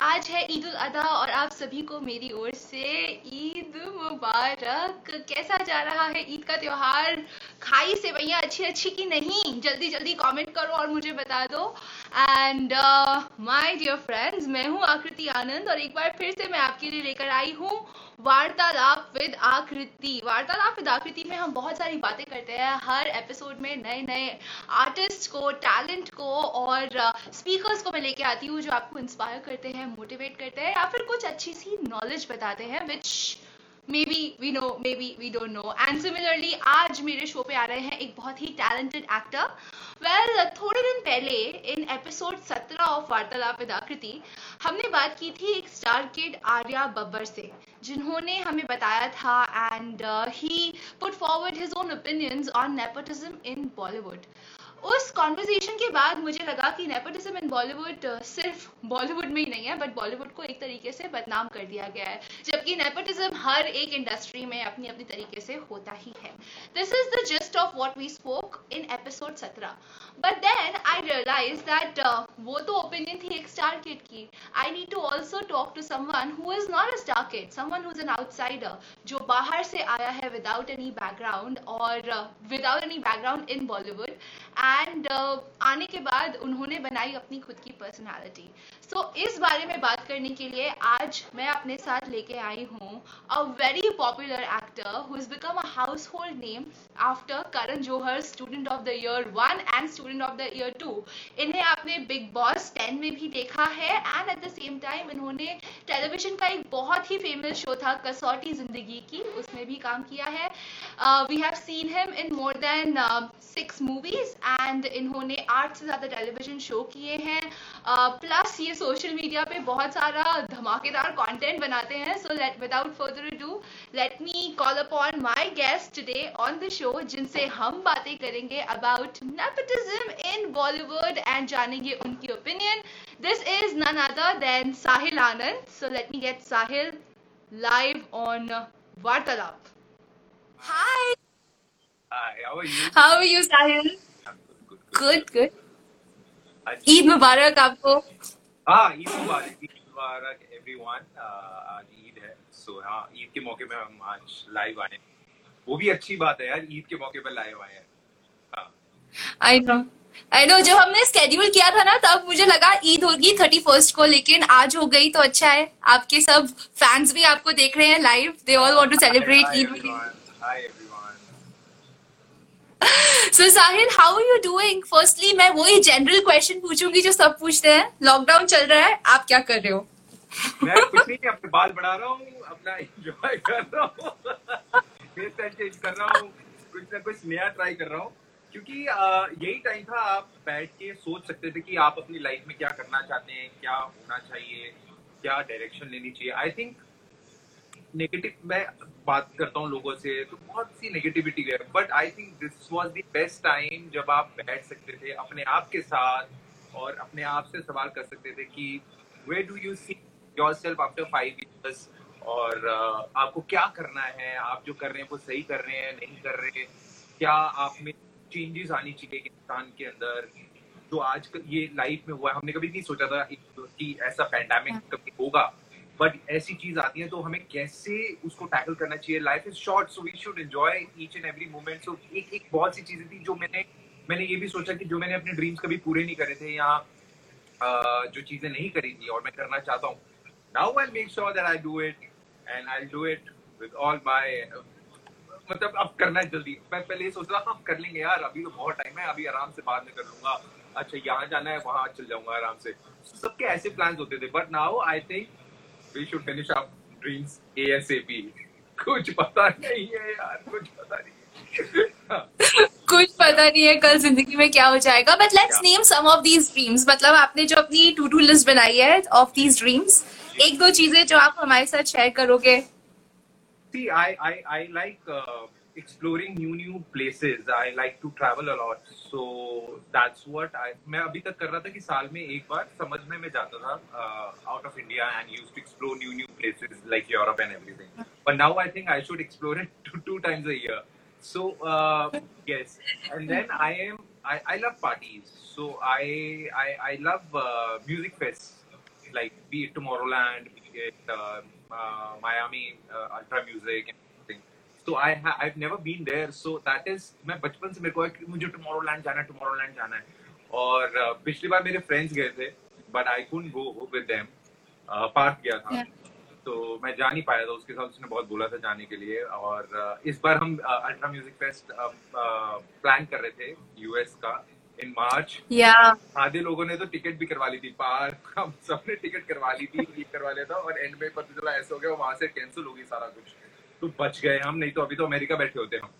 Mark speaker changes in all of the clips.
Speaker 1: आज है ईद उल अदा और आप सभी को मेरी ओर से ईद मुबारक। कैसा जा रहा है ईद का त्योहार? खाई से भैया अच्छी अच्छी की नहीं? जल्दी जल्दी कमेंट करो और मुझे बता दो। एंड माय डियर फ्रेंड्स मैं हूँ आकृति आनंद और एक बार फिर से मैं आपके लिए लेकर आई हूँ वार्तालाप विद आकृति। वार्तालाप विद आकृति में हम बहुत सारी बातें करते हैं। हर एपिसोड में नए नए आर्टिस्ट को टैलेंट को और स्पीकर्स uh, को मैं लेके आती हूँ जो आपको इंस्पायर करते हैं मोटिवेट करते हैं या फिर कुछ अच्छी सी नॉलेज बताते हैं which maybe we know maybe we don't know and similarly आज मेरे शो पे आ रहे हैं एक बहुत ही टैलेंटेड एक्टर वेल थोड़े दिन पहले in episode 17 of Vartalaap with Aakriti, हमने बात की थी एक स्टार किड आर्या बब्बर से, जिन्होंने हमें बताया था and he put forward his own opinions on nepotism in Bollywood उस कॉन्वर्जेशन के बाद मुझे लगा कि नेपोटिज्म इन बॉलीवुड सिर्फ़ बॉलीवुड में ही नहीं है बट बॉलीवुड को एक तरीके से बदनाम कर दिया गया है। जबकि नेपोटिज्म हर एक इंडस्ट्री में अपनी अपनी तरीके से होता ही है। This is the gist of what we spoke in episode सत्रह। But then I realise that वो तो ओपिनियन थी एक स्टार किड की। I need to also talk to someone who is not a star kid someone who is an outsider जो बाहर से आया है विदाउट एनी बैकग्राउंड और without any background in Bollywood and आने के बाद उन्होंने बनाई अपनी खुद की पर्सनालिटी सो इस बारे में बात करने के लिए आज मैं अपने साथ लेके आई हूँ a very popular actor who is become a household name after Karan Johar student of the year one and student of the year two इन्हें आपने बिग बॉस टेन में भी देखा है and at the same time इन्होंने television का एक बहुत ही फ़ेमस शो था कसौटी ज़िंदगी की उसमें भी काम किया है। We have seen him in more than six movies and इन्होंने आठ से ज़्यादा टेलीविज़न शो किए हैं। प्लस uh, ये सोशल मीडिया पे बहुत सारा धमाकेदार कंटेंट बनाते हैं। So let without further do let me call upon my guest today on the show जिनसे हम बातें करेंगे about nepotism in Bollywood and जानेंगे उनकी opinion this is none other than Sahil Anand so let me get Sahil live on Vartalap
Speaker 2: hi how how are you?
Speaker 1: Good are you, Sahil? Good, good. Eid मुबारक आपको।
Speaker 2: हाँ ईद मुबारक ईद मुबारक everyone आज ईद है। सो हाँ ईद के मौके पे हम आज लाइव आए वो भी अच्छी बात है यार ईद के मौके पर लाइव आए हैं।
Speaker 1: आई नो आई नो जब हमने स्केड्यूल किया था ना तब मुझे लगा ईद होगी थर्टी फ़र्स्ट को लेकिन आज हो गई तो अच्छा है। आपके सब फैंस भी आपको देख रहे हैं live they all want to
Speaker 2: celebrate Eid
Speaker 1: so Sahil how are you doing firstly मैं वही जनरल क्वेश्चन पूछूँगी जो सब पूछते हैं। लॉकडाउन चल रहा है, आप क्या कर रहे हो?
Speaker 2: मैं कुछ नहीं अपने बाल बढ़ा रहा हूँ, अपना एंजॉय कर रहा हूँ। हेयर स्टाइल चेंज कर रहा हूँ, कुछ ना कुछ नया ट्राई कर रहा हूँ। क्योंकि यही टाइम था, आप बैठ के सोच सकते थे कि आप अपनी लाइफ में क्या करना चाहते हैं, क्या होना चाहिए, क्या डायरेक्शन लेनी चाहिए। आई थिंक नेगेटिव मैं बात करता हूँ लोगों से तो बहुत सी नेगेटिविटी है। But I think this was the best time जब आप बैठ सकते थे अपने आप के साथ और अपने आप से सवाल कर सकते थे कि where do you see yourself after five years और uh, आपको क्या करना है? आप जो कर रहे हैं वो सही कर रहे हैं नहीं कर रहे हैं? क्या आप में चेंजेस आनी चाहिए इंसान के अंदर? जो आज ये लाइफ में हुआ है हमने कभी नहीं सोचा था कि ऐसा पैंडेमिक कभी होगा। बट ऐसी चीज़ आती है तो हमें कैसे उसको टैकल करना चाहिए? Life is short so we should enjoy each and every moment so एक एक बहुत सी चीज़ें थी जो मैंने मैंने ये भी सोचा कि जो मैंने अपने ड्रीम्स कभी पूरे नहीं करे थे या जो चीज़ें नहीं करी थी और मैं करना चाहता हूँ। Now I make sure that I do it and I do it with all my मतलब अब करना है जल्दी। मैं पहले ये सोच रहा हाँ कर लेंगे यार, अभी तो बहुत टाइम है, अभी आराम से बाद में कर लूँगा। अच्छा यहाँ जाना है, वहाँ चल जाऊँगा आराम से। सबके ऐसे प्लान्स होते थे but now I think we should finish our dreams ASAP. कुछ पता नहीं है यार कुछ पता नहीं
Speaker 1: कुछ पता नहीं है कल ज़िंदगी में क्या हो जाएगा but let's name some of these dreams मतलब आपने जो अपनी टू टू लिस्ट बनाई है ऑफ़ दीज ड्रीम्स एक दो चीज़ें जो आप हमारे साथ शेयर करोगे।
Speaker 2: See, I I I like uh, exploring new new places i like to travel a lot so that's what i मैं अभी तक कर रहा था कि साल में एक बार समझने में जाता था out of india and used to explore new new places like europe and everything but now i think i should explore it two, two times a year so uh, yes and then i am I, I love parties so i i, I love uh, music fests like be it tomorrowland be it uh, uh, miami uh, ultra music तो I I never been there so that is मैं बचपन से मेरे को है कि मुझे tomorrow land जाना है टुमारो लैंड जाना है। और uh, पिछली बार मेरे फ्रेंड्स गए थे but I couldn't go with them park गया था। Yeah. तो मैं जा नहीं पाया था उसके साथ उसने बहुत बोला था जाने के लिए। और uh, इस बार हम अल्ट्रा म्यूज़िक फेस्ट प्लान कर रहे थे यूएस का इन मार्च आधे लोगों ने तो टिकट भी करवा ली थी। पार्क हम सबने टिकट करवा ली थी करवा लिया था। और एंड में पता चला ऐसा हो गया वहाँ से कैंसिल होगी सारा कुछ। तो बच गए हम नहीं तो अभी तो अमेरिका बैठे होते हम।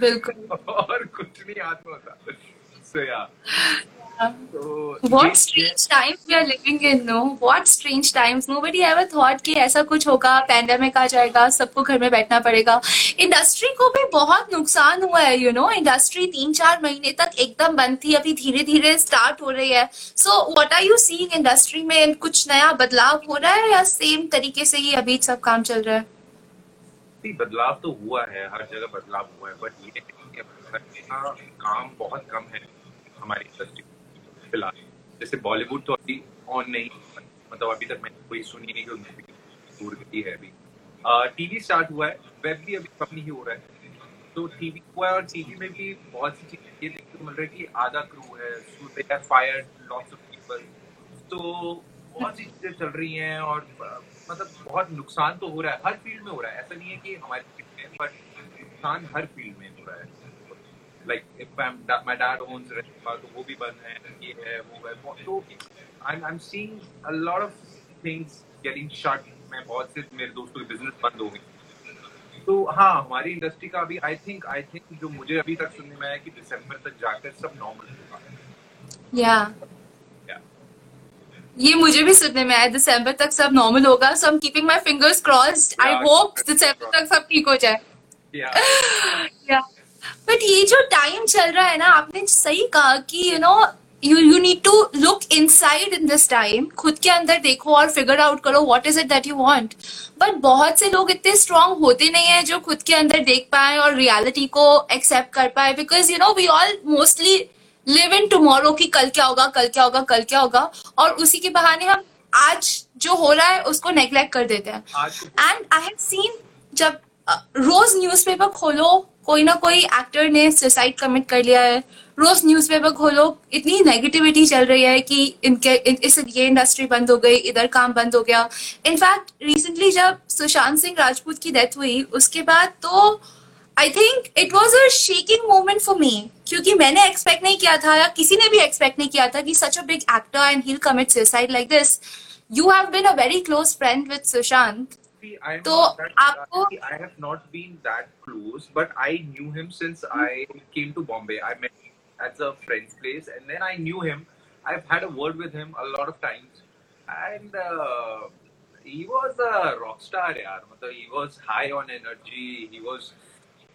Speaker 3: बिल्कुल।
Speaker 2: और कुछ नहीं हाथ में होता so yeah.
Speaker 3: So what strange times we are living in no? What strange times? Nobody ever thought कि ऐसा कुछ होगा पैंडेमिक आ जाएगा सबको घर में बैठना पड़ेगा। इंडस्ट्री को भी बहुत नुकसान हुआ है यू नो इंडस्ट्री तीन चार महीने तक एकदम बंद थी अभी धीरे धीरे स्टार्ट हो रही है। So what are you seeing industry में? कुछ नया बदलाव हो रहा है या सेम तरीके से ही अभी सब काम चल रहा है?
Speaker 2: नहीं बदलाव तो हुआ है, हर जगह बदलाव हुआ है बट ये काम बहुत कम है हमारी इंडस्ट्री फ़िलहाल। जैसे बॉलीवुड तो अभी ऑन नहीं मतलब अभी तक मैंने कोई सुनी नहीं कि उनकी दूर गई है अभी। टीवी स्टार्ट हुआ है वेब भी अभी कम नहीं हो रहा है। तो टीवी हुआ है और टीवी में भी बहुत सी चीज़ें ये देखने को मिल रहा है कि आधा क्रू है फायर लॉट्स ऑफ़ पीपल तो बहुत सी चीज़ें चल रही हैं और मतलब बहुत नुकसान तो हो रहा है, हर फ़ील्ड में हो रहा है। ऐसा नहीं है कि हमारी फ़ील्ड में बट नुकसान हर फ़ील्ड में हो रहा है। लाइक माय डैड ओन्स तो वो भी बंद है, ये है, वो है तो I am seeing a lot of things getting shut मैं बहुत से, मेरे दोस्तों के बिज़नेस बंद हो गए। तो हाँ हमारी इंडस्ट्री का अभी आई थिंक आई थिंक जो मुझे अभी तक सुनने में आया कि दिसंबर तक जाकर सब नॉर्मल होगा।
Speaker 3: या ये मुझे भी सुनने में आया दिसंबर तक सब नॉर्मल होगा so I am keeping my fingers crossed I hope दिसंबर तक सब ठीक हो जाए। या बट ये जो टाइम चल रहा है ना आपने सही कहा कि you know you you need to look inside in this time खुद के अंदर देखो और फिगर आउट करो what is it that you want but बहुत से लोग इतने स्ट्रांग होते नहीं है जो खुद के अंदर देख पाए और रियालिटी को एक्सेप्ट कर पाए because you know we all mostly live in tomorrow की कल क्या होगा कल क्या होगा कल क्या होगा। और उसी के बहाने हम आज जो हो रहा है उसको नेग्लेक्ट कर देते हैं। एंड आई हैव सीन जब रोज न्यूज़पेपर खोलो कोई ना कोई एक्टर ने सुसाइड कमिट कर लिया है। रोज न्यूज़पेपर खोलो इतनी नेगेटिविटी चल रही है कि इनके इन, इस ये इंडस्ट्री बंद हो गई इधर काम बंद हो गया। इनफैक्ट रिसेंटली जब सुशांत सिंह राजपूत की डेथ हुई उसके बाद तो I think it was a shaking moment for me क्योंकि मैंने एक्सपेक्ट नहीं किया था या किसी ने भी एक्सपेक्ट नहीं किया था कि such a big actor and he commit suicide like this you have been a very close friend with Sushant
Speaker 2: तो आपको I have not been that close, but I knew him since I came to Bombay. I met at a friend's place, and then I knew him. I've had a word with him a lot of times, and uh, he was a rock star. यार मतलब he was high on energy. He was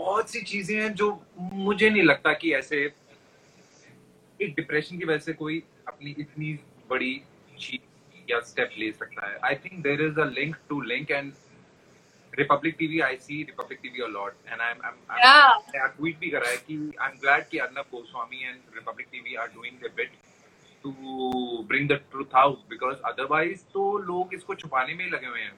Speaker 2: बहुत सी चीज़ें हैं जो मुझे नहीं लगता कि ऐसे एक डिप्रेशन की वजह से कोई अपनी इतनी बड़ी चीज़ या स्टेप ले सकता है। I think there is a link to link and Republic TV I see Republic TV a lot and I am tweet भी कर है कि आई एम ग्लैड कि Arnab Goswami and Republic TV are doing the bit to bring the truth out because otherwise तो लोग इसको छुपाने में ही लगे हुए हैं।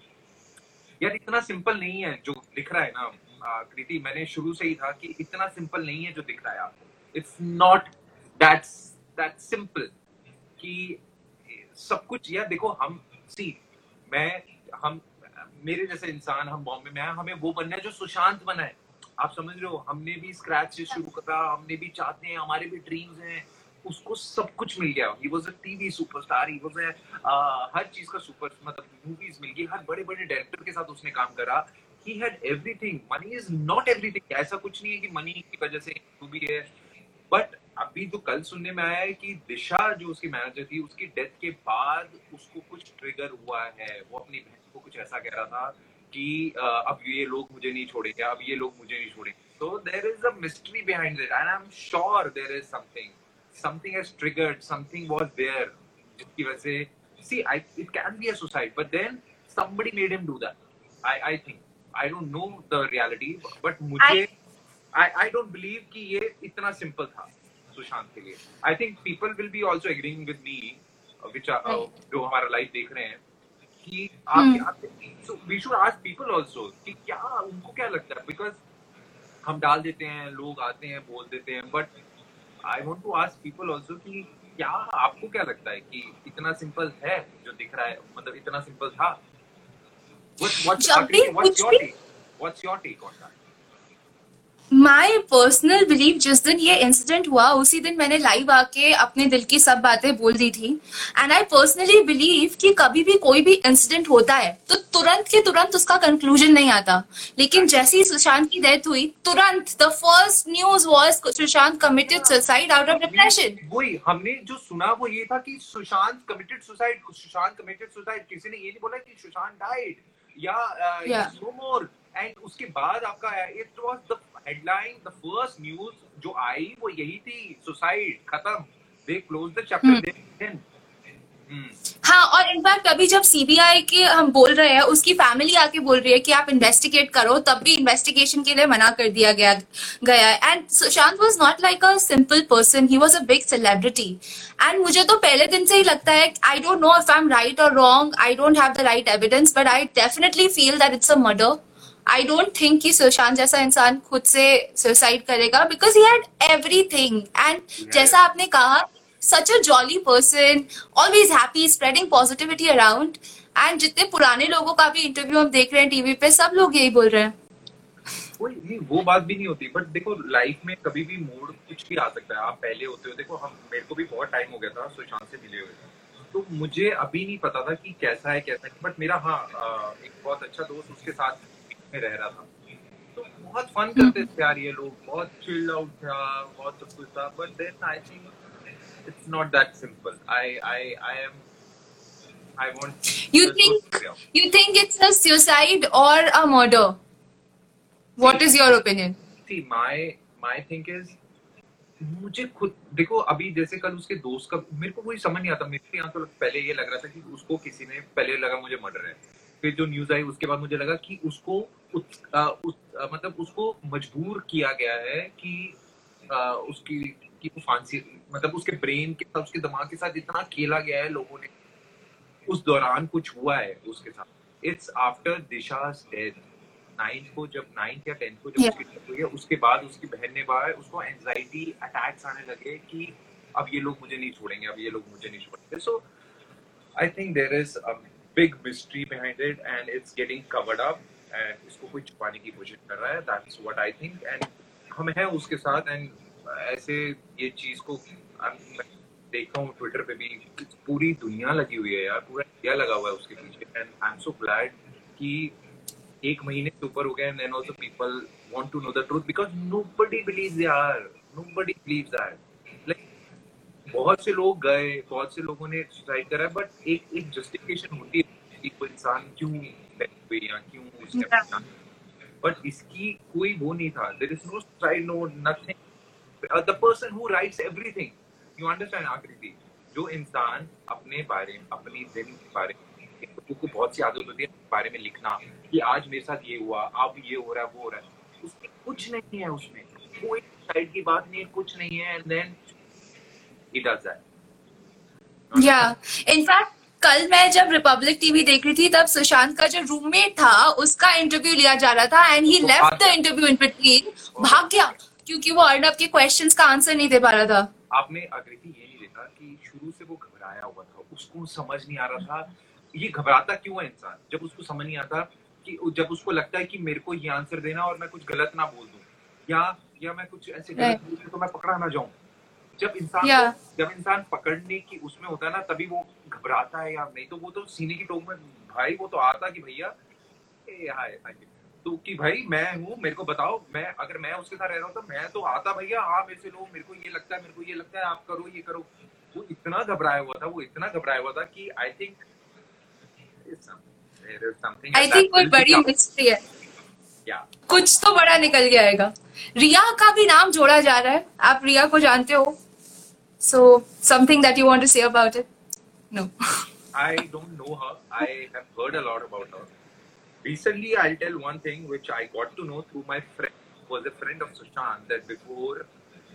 Speaker 2: यार इतना सिंपल नहीं है जो दिख रहा है ना। कृति मैंने शुरू से ही था कि इतना सिंपल नहीं है जो दिख रहा है आपको। It's not that's that simple कि सब कुछ यार देखो हम सी मैं, हम, मेरे जैसे इंसान, हम बॉम्बे में आए हमें वो बनना है जो सुशांत बना है। आप समझ रहे हो, हमने भी स्क्रैच से शुरू करा, हमने भी चाहते हैं, हमारे भी ड्रीम्स हैं। उसको सब कुछ मिल गया। He was a TV superstar he was हर चीज़ का सुपर मतलब मूवीज़ मिल गई। हर बड़े बड़े डायरेक्टर के साथ उसने काम करा। He had everything money is not everything ऐसा कुछ नहीं है कि मनी की वजह से भी है बट अभी जो कल सुनने में आया है कि दिशा जो उसकी मैनेजर थी उसकी डेथ के बाद उसको कुछ ट्रिगर हुआ है वो अपनी बहन को कुछ ऐसा कह रहा था कि अब ये लोग मुझे नहीं छोड़ेंगे अब ये लोग मुझे नहीं छोड़ेंगे so there is a mystery behind it and i'm sure there is something something has triggered something was there जिसकी वजह से see I, it can be a suicide but then somebody made him do that I I think I don't know the reality but मुझे I I don't believe कि ये इतना simple था सुशांत के लिए। I think people will be also agreeing with me which जो हमारा live देख रहे हैं कि आप we should ask people also कि क्या उनको क्या लगता है? बिकॉज़ हम डाल देते हैं लोग आते हैं बोल देते हैं but I want to ask people also कि क्या आपको क्या लगता है कि इतना सिंपल है जो दिख रहा है? मतलब इतना सिंपल था? What's your take? What's your take on that?
Speaker 3: My personal believe जिस दिन ये इंसिडेंट हुआ उसी दिन मैंने लाइव आके अपने दिल की सब बातें बोल दी थी। एंड आई पर्सनली बिलीव कि कभी भी कोई भी इंसिडेंट होता है तो तुरंत के तुरंत उसका कंक्लूजन नहीं आता। लेकिन जैसे ही सुशांत की डेथ हुई तुरंत the first news was Sushant committed suicide out of depression
Speaker 2: वही हमने जो सुना वो ये था कि Sushant committed suicide Sushant committed suicide किसी ने ये नहीं बोला कि सुशांत डाइड या नो मोर एंड उसके बाद आपका it was the headline the first news जो आई वो यही थी सुसाइड खत्म. They close the chapter then
Speaker 3: हाँ और इनफैक्ट अभी जब सीबीआई के हम बोल रहे हैं उसकी फैमिली आके बोल रही है कि आप इन्वेस्टिगेट करो तब भी इन्वेस्टिगेशन के लिए मना कर दिया गया गया and Sushant was not like a simple person he was a big celebrity and मुझे तो पहले दिन से ही लगता है I don't know if I am right और wrong I don't have the right evidence but I definitely feel that it's a murder I don't think कि सुशांत जैसा इंसान खुद से सुसाइड करेगा because he had everything and जैसा आपने कहा such a jolly person always happy spreading positivity around and जितने पुराने लोगों का भी इंटरव्यू हम देख रहे हैं टीवी पे, सब लोग यही बोल रहे हैं।
Speaker 2: नहीं, वो बात भी नहीं होती बट देखो लाइफ में कभी भी मूड कुछ भी आ सकता है। आप पहले होते हो, देखो, हम, मेरे को भी बहुत टाइम हो गया था सुशांत से मिले हुए तो मुझे अभी नहीं पता था कि कैसा है कैसा है बट मेरा हाँ एक बहुत अच्छा दोस्त उसके साथ में रह रहा था। तो बहुत फन करते थे यार ये लोग, बहुत चिल्ड आउट था, बहुत सब कुछ था but then I think it's not that simple I I I am I want.
Speaker 3: You think you think it's a suicide or a murder? What see, is your opinion?
Speaker 2: See, my my thing is मुझे खुद देखो अभी जैसे कल उसके दोस्त का मेरे को कोई समझ नहीं आता मेरे यहाँ तो पहले ये लग रहा था कि उसको किसी ने पहले लगा मुझे मर्डर है फिर जो न्यूज़ आई उसके बाद मुझे लगा कि उसको उस, आ, उस आ, मतलब उसको मजबूर किया गया है कि आ, उसकी कि वो फांसी मतलब उसके ब्रेन के साथ उसके दिमाग के साथ इतना खेला गया है लोगों ने। उस दौरान कुछ हुआ है उसके साथ। It's after Disha death ninth को जब नाइन्थ या टेंथ को जब उसकी डेथ हुई है उसके बाद उसकी बहन ने बाहर उसको एंजाइटी अटैक्स आने लगे कि अब ये लोग मुझे नहीं छोड़ेंगे अब ये लोग मुझे नहीं छोड़ेंगे। So I think there is big mystery behind it and it's getting covered up and इसको कोई छुपाने की कोशिश कर रहा है। That's what I think and हम हैं उसके साथ and ऐसे ये चीज़ को देखा हूँ ट्विटर पे भी पूरी दुनिया लगी हुई है यार पूरा इंडिया लगा हुआ है उसके पीछे। And I am so glad कि एक महीने से ऊपर हो गया and also people want to know the truth because nobody believes यार नोबडी बिलीव्स दैट बहुत से लोग गए बहुत से लोगों ने सुसाइड करा बट एक एक जस्टिफिकेशन होती है कि कोई इंसान क्यों हुई या क्यों उसने बट इसकी कोई वो नहीं था। There is no suicide no nothing the person who writes everything you understand Akriti जो इंसान अपने बारे में अपनी दिन के बारे में को बहुत सी आदत होती है बारे में लिखना कि आज मेरे साथ ये हुआ अब ये हो रहा है वो हो रहा है। उसमें कुछ नहीं है उसमें। कोई साइड की बात नहीं है कुछ नहीं है and then he does that.
Speaker 3: Yeah. In fact, कल मैं जब रिपब्लिक टीवी देख रही थी तब सुशांत का जो रूममेट था उसका इंटरव्यू लिया जा रहा था and he left the interview in between भाग गया। क्योंकि वो अर्नब के क्वेश्चन का आंसर नहीं दे पा रहा था।
Speaker 2: आपने आकृति ये नहीं देखा कि शुरू से वो घबराया हुआ था उसको समझ नहीं आ रहा था। ये घबराता क्यों है इंसान? जब उसको समझ नहीं आता कि जब उसको लगता है कि मेरे को ये आंसर देना और मैं कुछ गलत ना बोल दूँ या या मैं कुछ ऐसे गलत बोल तो मैं पकड़ा ना जाऊँ। जब इंसान जब इंसान पकड़ने की उसमें होता है ना तभी वो घबराता है या नहीं तो वो तो सीने की टोक में भाई वो तो आता कि भैया ए हाय हाय तो कि भाई मैं हूँ मेरे को बताओ मैं अगर मैं उसके साथ रह रहा हूँ तो मैं तो आता भैया हाँ मेरे से लो मेरे को ये लगता है मेरे को ये लगता है आप करो ये करो। वो इतना घबराया हुआ था वो इतना घबराया हुआ था कि आई थिंक
Speaker 3: आई थिंक कोई बड़ी मिस्ट्री है।
Speaker 2: या
Speaker 3: कुछ तो बड़ा निकल गया आएगा। रिया का भी नाम जोड़ा जा रहा है। आप रिया को जानते हो? So something that you want to say about it no
Speaker 2: I don't know her. I have heard a lot about her. Recently, I'll tell one thing which I got to know through my friend, was a friend of Sushant, that before,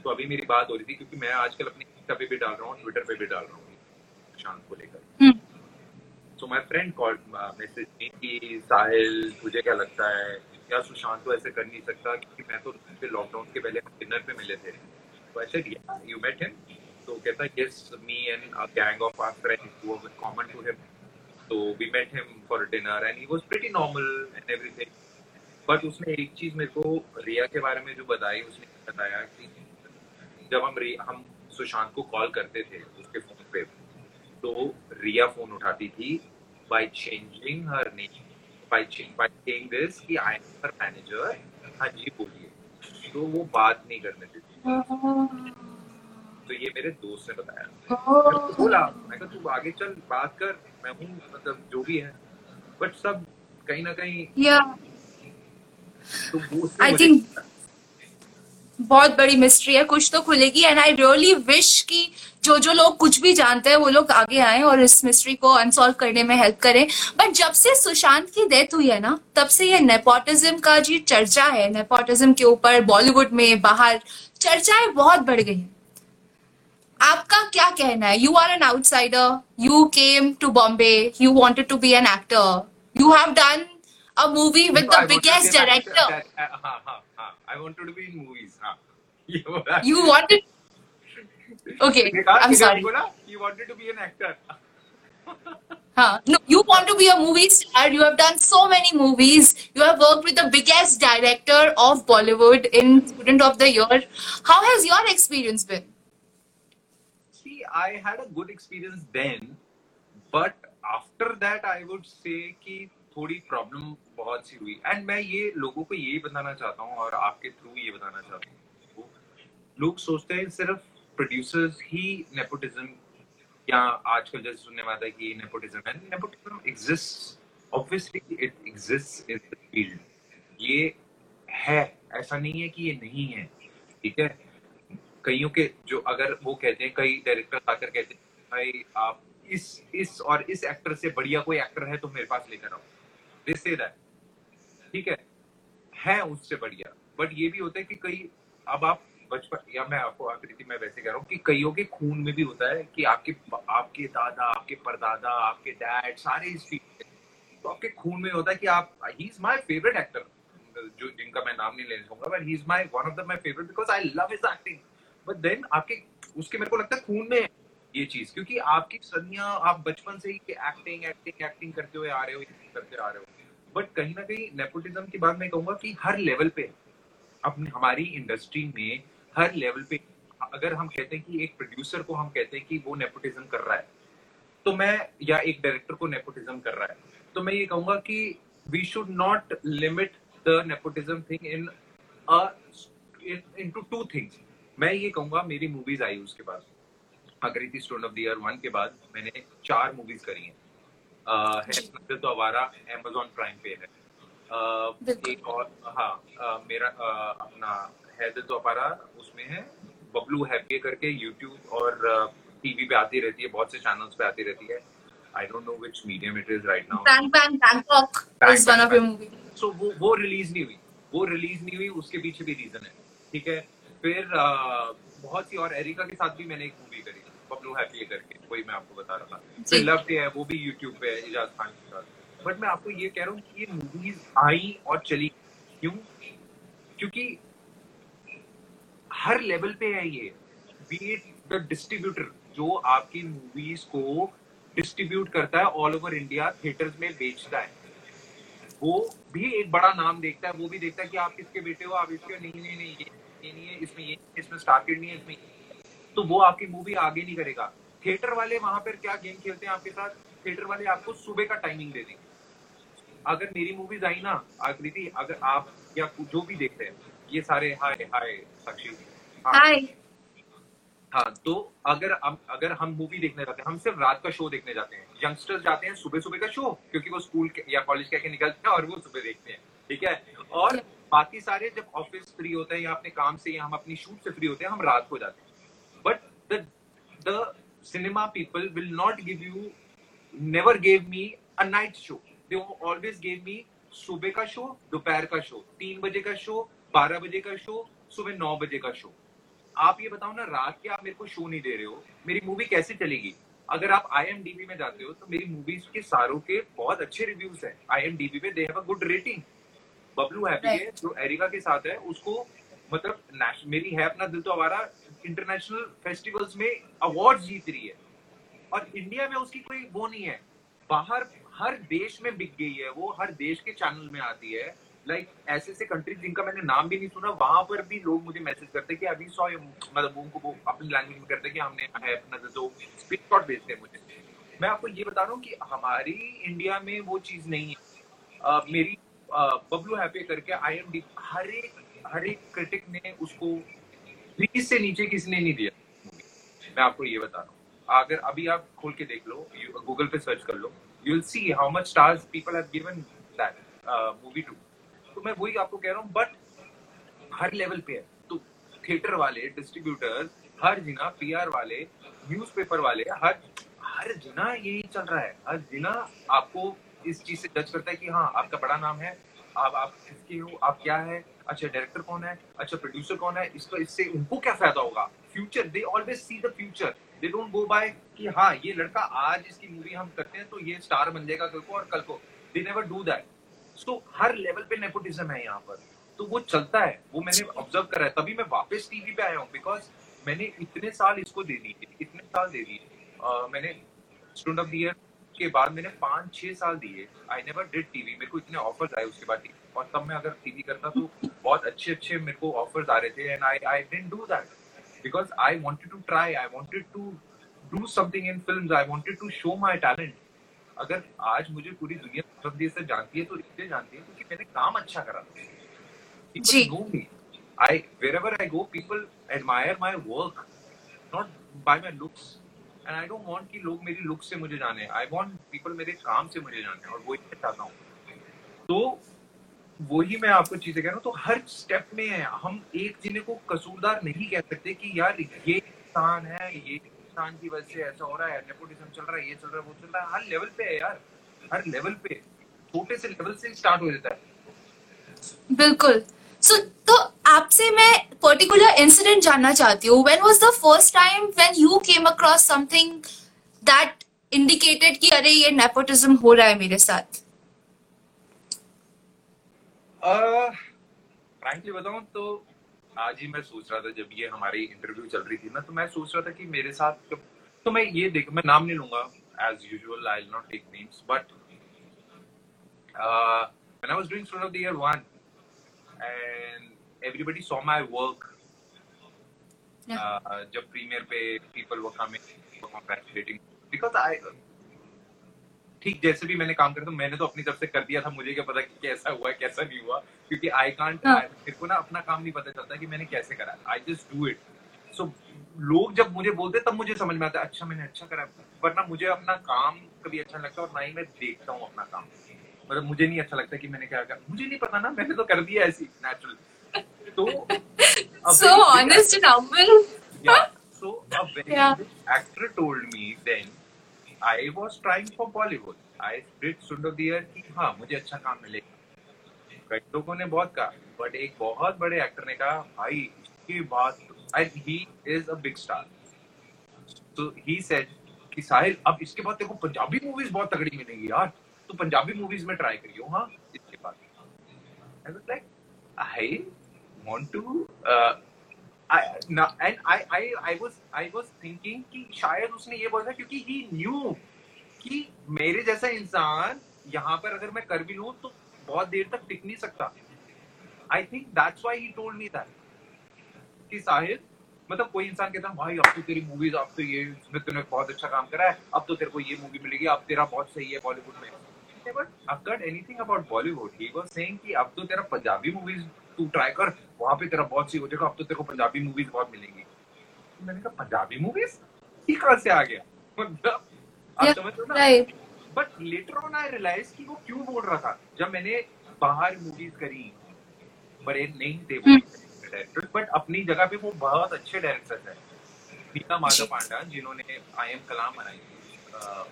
Speaker 2: तो अभी मेरी बात हो रही थी क्योंकि मैं आजकल अपनी इंस्टा पे भी डाल रहा हूँ ट्विटर पे भी डाल रहा हूँ सुशांत को लेकर। So my friend call message me कि साहिल तुझे क्या लगता है? या सुशांत तो ऐसे कर नहीं सकता क्योंकि मैं तो लॉकडाउन के पहले डिनर पे मिले थे? तो ऐसे यू मेट हिम तो कहता yes me and a gang of our friends who were common to him तो we met him for dinner and he was pretty normal and everything but उसने एक चीज़ मेरे को रिया के बारे में जो बताई, उसने बताया कि जब हम हम सुशांत को कॉल करते थे उसके फ़ोन पे तो रिया फ़ोन उठाती थी by changing her name by by saying this कि आई एम हर मैनेजर हाँ जी बोलिए। तो वो बात नहीं करने देती। तो ये मेरे दोस्त ने बताया। मैंने बोला मैं कहा तू आगे चल बात कर मैं हूँ मतलब जो भी है। बट सब कहीं ना कहीं तो
Speaker 3: आई थिंक बहुत बड़ी मिस्ट्री है। कुछ तो खुलेगी। एंड आई रियली विश कि जो जो लोग कुछ भी जानते हैं वो लोग आगे आए और इस मिस्ट्री को अनसॉल्व करने में हेल्प करें। बट जब से सुशांत की डेथ हुई है ना तब से ये नेपोटिज्म का जी चर्चा है। नेपोटिज्म के ऊपर बॉलीवुड में बाहर चर्चाएँ बहुत बढ़ गई हैं। आपका क्या कहना है you are an outsider you came to Bombay you wanted to be an actor you have done a movie with
Speaker 2: I
Speaker 3: the
Speaker 2: wanted to
Speaker 3: biggest
Speaker 2: be an actor.
Speaker 3: Director
Speaker 2: That- uh, हाँ, हाँ, हाँ. I wanted to be in movies. हाँ. ये बोला.
Speaker 3: You wanted. Okay,
Speaker 2: ये कहा
Speaker 3: I'm
Speaker 2: कि
Speaker 3: sorry.
Speaker 2: बोला, you wanted to be an actor.
Speaker 3: Huh. No, you want to be a movie star. You have done so many movies. You have worked with the biggest director of Bollywood in Student of the Year. How has your experience been?
Speaker 2: I had a good experience then, but after that, I would say कि थोड़ी problem बहुत सी हुई। And मैं ये लोगों को यही बताना चाहता हूँ और आपके थ्रू ये बताना चाहता हूँ लोग सोचते हैं सिर्फ़ प्रोड्यूसर्स ही नेपोटिज्म या आजकल जैसे सुनने में आता है कि नेपोटिज्म है। Nepotism exist obviously it exist in the field ये है ऐसा नहीं है कि ये नहीं है ठीक है? कईयों के जो अगर वो कहते हैं, कई डायरेक्टर आकर कहते हैं, भाई, आप इस इस और इस एक्टर से बढ़िया कोई एक्टर है तो मेरे पास लेकर आओ। दे से दैट ठीक है? है उससे बढ़िया। बट ये भी होता है कि कई, अब आप बचपन, या मैं आपको आकृति मैं वैसे कह रहा हूँ कि कईयों के खून में भी होता है कि आपके आपके दादा, आपके परदादा, आपके डैड सारे इस फ़ील्ड तो आपके खून में होता है कि आप he is my favourite actor जो जिनका मैं नाम नहीं लेना चाहूँगा but he is my one of the my favourite because I love his acting but then आपके, उसके मेरे को लगता है खून में ये चीज़, क्योंकि आपकी सदियाँ, आप बचपन से ही एक्टिंग एक्टिंग एक्टिंग करते हुए आ रहे हो करते आ रहे हो। बट कहीं ना कहीं नेपोटिज्म की बात मैं कहूँगा कि हर लेवल पे, अपनी, हमारी इंडस्ट्री में हर लेवल पे, अगर हम कहते हैं कि एक प्रोड्यूसर को हम कहते हैं कि वो नेपोटिज्म कर रहा है तो मैं, या एक डायरेक्टर को नेपोटिज्म कर रहा है तो मैं ये कहूँगा कि we should not limit the nepotism thing in into two things मैं ये कहूँगा मेरी मूवीज़ आई उसके बाद। Akriti student of the year one के बाद मैंने चार मूवीज़ करी हैं। तो आवारा अमेजोन प्राइम पे है। uh, एक और हाँ uh, मेरा uh, अपना है तो अपारा उसमें है। बबलू हैप्पी करके यूट्यूब और टीवी पे आती रहती है बहुत से चैनल्स पे आती रहती है। I don't
Speaker 3: know which medium
Speaker 2: it
Speaker 3: is right now
Speaker 2: so वो वो रिलीज़ नहीं हुई। वो रिलीज़ नहीं हुई उसके पीछे भी रीजन है। ठीक है? फिर बहुत सी और एरिका के साथ भी मैंने एक मूवी करी बबलू हैप्पी करके वही मैं आपको बता रहा था। फिर लव डे है वो भी यूट्यूब पे है इजाज खान के साथ। बट मैं आपको ये कह रहा हूँ कि ये मूवीज़ आई और चली क्यों? क्योंकि हर लेवल पे है ये। बी द डिस्ट्रीब्यूटर जो आपकी मूवीज़ को डिस्ट्रीब्यूट करता है ऑल ओवर इंडिया थिएटर्स में बेचता है। वो भी एक बड़ा नाम देखता है वो भी देखता है कि आप किसके बेटे हो आप इसके नहीं नहीं नहीं ये, नहीं है इसमें ये इसमें स्टार किड नहीं है इसमें तो वो आपकी मूवी आगे नहीं करेगा। थिएटर वाले वहाँ पर क्या गेम खेलते हैं आपके साथ? थिएटर वाले आपको सुबह का टाइमिंग दे देंगे। अगर मेरी मूवीज़ आई ना आकृति अगर आप या जो भी देखते हैं ये सारे हाय हाय साक्षी।
Speaker 3: हाय।
Speaker 2: हाँ तो अगर हम अगर हम मूवी देखने जाते हैं हम सिर्फ़ रात का शो देखने जाते हैं। यंगस्टर्स जाते हैं सुबह सुबह का शो क्योंकि वो स्कूल या कॉलेज के निकलते हैं और वो सुबह देखते हैं। ठीक है? और बाकी सारे जब ऑफ़िस फ्री होते हैं या अपने काम से या हम अपनी शूट से फ्री होते हैं, हम रात को जाते हैं। But the cinema people will not give you never gave me a night show they always gave me सुबह का शो दोपहर का शो तीन बजे का शो बारह बजे का शो सुबह नौ बजे का शो आप ये बताओ ना, रात के आप मेरे को शो नहीं दे रहे हो, मेरी मूवी कैसे चलेगी? अगर आप आई में जाते हो तो मेरी मूवीज़ के सारों के बहुत अच्छे रिव्यूज़ है। आई एम में they have a good rating Babloo happy है जो एरिका के साथ है उसको मतलब मेरी है अपना दिल तो हमारा इंटरनेशनल फेस्टिवल्स में अवार्ड जीत रही है। और इंडिया में उसकी कोई वो नहीं है। बाहर हर देश में बिक गई है वो हर देश के चैनल में आती है। लाइक like, ऐसे ऐसे कंट्रीज़ जिनका मैंने नाम भी नहीं सुना वहाँ पर भी लोग मुझे मैसेज करते कि अभी सौ मतलब उनको वो अपनी लैंग्वेज में करते कि हमने है अपना तो स्पीक शॉट भेजते हैं मुझे। मैं आपको ये बता रहा हूँ कि हमारी इंडिया में वो चीज़ नहीं है। uh, मेरी बबलू हैप्पी करके आई एम डी हर एक हर एक क्रिटिक ने उसको बीस से नीचे किसने नहीं दिया? मैं आपको ये बता रहा हूँ। अगर अभी आप खोल के देख लो गूगल पे सर्च कर लो you will see how much stars people have given that movie too तो मैं वही आपको कह रहा हूँ बट हर लेवल पे है। तो थिएटर वाले डिस्ट्रीब्यूटर हर जिना पीआर वाले न्यूज़पेपर वाले, हर हर जिना यही चल रहा है। हर जिना आपको इस चीज़ से जज करता है कि हाँ आपका बड़ा नाम है, आप आप किसके हो, आप क्या है अच्छा डायरेक्टर कौन है अच्छा प्रोड्यूसर कौन है, इसका, इससे उनको क्या फ़ायदा होगा? Future they always see the future they don't go by कि हाँ ये लड़का आज इसकी मूवी हम करते हैं तो ये स्टार बन जाएगा कल को और कल को। They never do that so her level पे नेपोटिज्म है यहाँ पर। तो वो चलता है। वो मैंने ऑब्ज़र्व करा है। तभी मैं वापस टीवी पे आया हूँ बिकॉज़ मैंने इतने साल इसको दे दी इतने साल दे दिए। मैंने स्टूडेंट ऑफ़ द ईयर के बाद मैंने पाँच छह साल दिए। आई नेवर डिड टीवी मेरे को इतने ऑफर्स आए उसके बाद। और तब मैं अगर टीवी करता तो बहुत अच्छे अच्छे मेरे को ऑफर्स आ रहे थे। And I I didn't do that because I wanted to try I wanted to do something in film I wanted to show my talent अगर आज मुझे पूरी दुनिया से से जानती है तो इसलिए जानती है क्योंकि मैंने काम अच्छा करा।
Speaker 3: जी।
Speaker 2: I wherever I go people admire my work not by my looks and I don't want कि लोग मेरी लुक से मुझे जाने। आई वांट पीपल मेरे काम से मुझे जाने और वही मैं चाहता हूँ। तो वही मैं आपको चीज़ें कह रहा हूँ। तो हर स्टेप में है हम एक जिन्हें को कसूरदार नहीं कह सकते कि यार ये इंसान है, ये इंसान की वजह से ऐसा हो रहा है नेपोटिज्म चल रहा है, ये चल रहा है, वो चल रहा है। हर लेवल पे है यार। हर लेवल पे। छोटे से लेवल से स्टार्ट हो जाता है।
Speaker 3: बिल्कुल। सो तो आपसे मैं पर्टिकुलर इंसिडेंट जानना चाहती हूँ. When was the first time when you came across something that indicated कि अरे ये नेपोटिज्म हो रहा है मेरे साथ?
Speaker 2: फ्रैंकली uh, बताऊँ तो आज ही मैं सोच रहा था जब ये हमारी इंटरव्यू चल रही थी ना तो मैं सोच रहा था कि मेरे साथ तो मैं ये देख मैं नाम नहीं लूँगा as usual I not take names but when I was doing Student of the Year one, and everybody saw my work. Yeah. Uh, जब प्रीमियर पे people were coming, congratulating. Because I ठीक जैसे भी मैंने काम करा तो मैंने तो अपनी तरफ़ से कर दिया था मुझे क्या पता कि कैसा हुआ कैसा नहीं हुआ? क्योंकि आई कांट मेरे को ना अपना काम नहीं पता चलता कि मैंने कैसे करा। I just do it so लोग जब मुझे बोलते तब मुझे समझ में आता है अच्छा मैंने अच्छा करा। वरना मुझे अपना काम कभी अच्छा लगता और ना ही मैं देखता हूँ अपना काम। मतलब मुझे नहीं अच्छा लगता कि मैंने क्या करा मुझे नहीं पता ना मैंने तो कर दिया ऐसी नेचुरल तो
Speaker 3: honest and humble.
Speaker 2: Yeah. So a very yeah. actor told I was trying for Bollywood I did सुंदर दियर कि हाँ मुझे अच्छा काम मिलेगा कई लोगों ने बहुत कहा बट एक बहुत बड़े एक्टर ने कहा भाई इसकी बात he is a big star तो ही सेड कि साहिल अब इसके बाद देखो पंजाबी मूवीज़ बहुत तगड़ी मिलेंगी यार. तो पंजाबी मूवीज़ में ट्राई करियो हाँ इसके बाद। I was like I want to and I, I, I was, I was thinking कि शायद उसने ये बोला क्योंकि he knew कि मेरे जैसा इंसान यहाँ पर अगर मैं कर भी लूँ तो बहुत देर तक टिक नहीं सकता। I think that's why he told me that कि साहिद मतलब कोई इंसान कहता है भाई अब तो तेरी मूवीज़ अब तो ये तूने बहुत अच्छा काम करा है अब तो तेरे को ये मूवी मिलेगी अब तेरा बहुत सही है बॉलीवुड में। Occurred anything about Bollywood. He was saying कि अब तो तेरा पंजाबी मूवीज़ तू ट्राई कर वहाँ पे तेरा बहुत सी हो जाएगा अब तो तेरे को पंजाबी मूवीज़ बहुत मिलेंगी। मैंने कहा पंजाबी मूवीज़ ये कहाँ से आ गया? मतलब आप समझ रहे हो ना? But later on I realize कि वो क्यों बोल रहा था? जब मैंने बाहर मूवीज़ करी बड़े नहीं थे डायरेक्टर बट अपनी जगह पे वो बहुत अच्छे डायरेक्टर है। नीता माधव पांडा जिन्होंने आई एम कलाम बनाई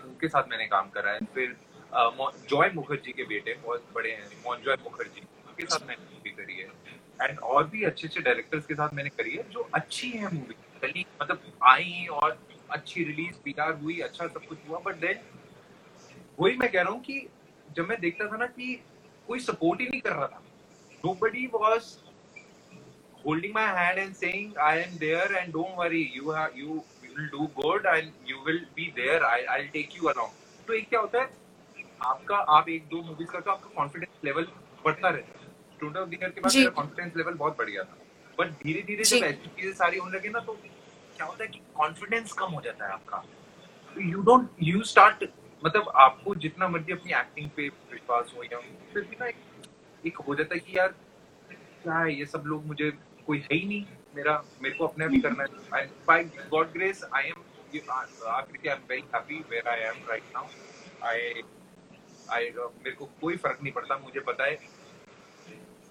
Speaker 2: उनके साथ मैंने काम करा है। फिर जॉय मुखर्जी के बेटे बहुत बड़े हैं मोनजॉय मुखर्जी, उनके साथ मैंने मूवी करी है। एंड और भी अच्छे अच्छे डायरेक्टर्स के साथ मैंने करी है, जो अच्छी है मूवी चली मतलब आई और अच्छी रिलीज़ पीआर हुई अच्छा सब कुछ हुआ बट देन वही मैं कह रहा हूँ कि जब मैं देखता था ना कि कोई सपोर्ट ही नहीं कर रहा था। Nobody was holding my hand and saying am there and don't worry, you have you will do good and you will be there. I, I'll take you along. तो एक क्या होता है आपका आप एक दो मूवीज़ करते हो आपका कॉन्फिडेंस लेवल बढ़ता रहता है। स्टूडेंट ऑफ़ द ईयर के बाद मेरा कॉन्फिडेंस लेवल बहुत बढ़ गया था। बट धीरे धीरे जब ऐसी चीज़ें सारी होने लगे ना तो क्या होता है कि कॉन्फिडेंस कम हो जाता है आपका। यू डोंट यू स्टार्ट मतलब आपको जितना मर्ज़ी अपनी एक्टिंग पे विश्वास हो या फिर भी ना एक हो जाता है कि यार क्या है ये सब लोग मुझे कोई है ही नहीं मेरा मेरे को अपने भी करना है। By God grace I am आखिर I am very happy where I am right now I I मेरे को कोई फ़र्क नहीं पड़ता मुझे पता है।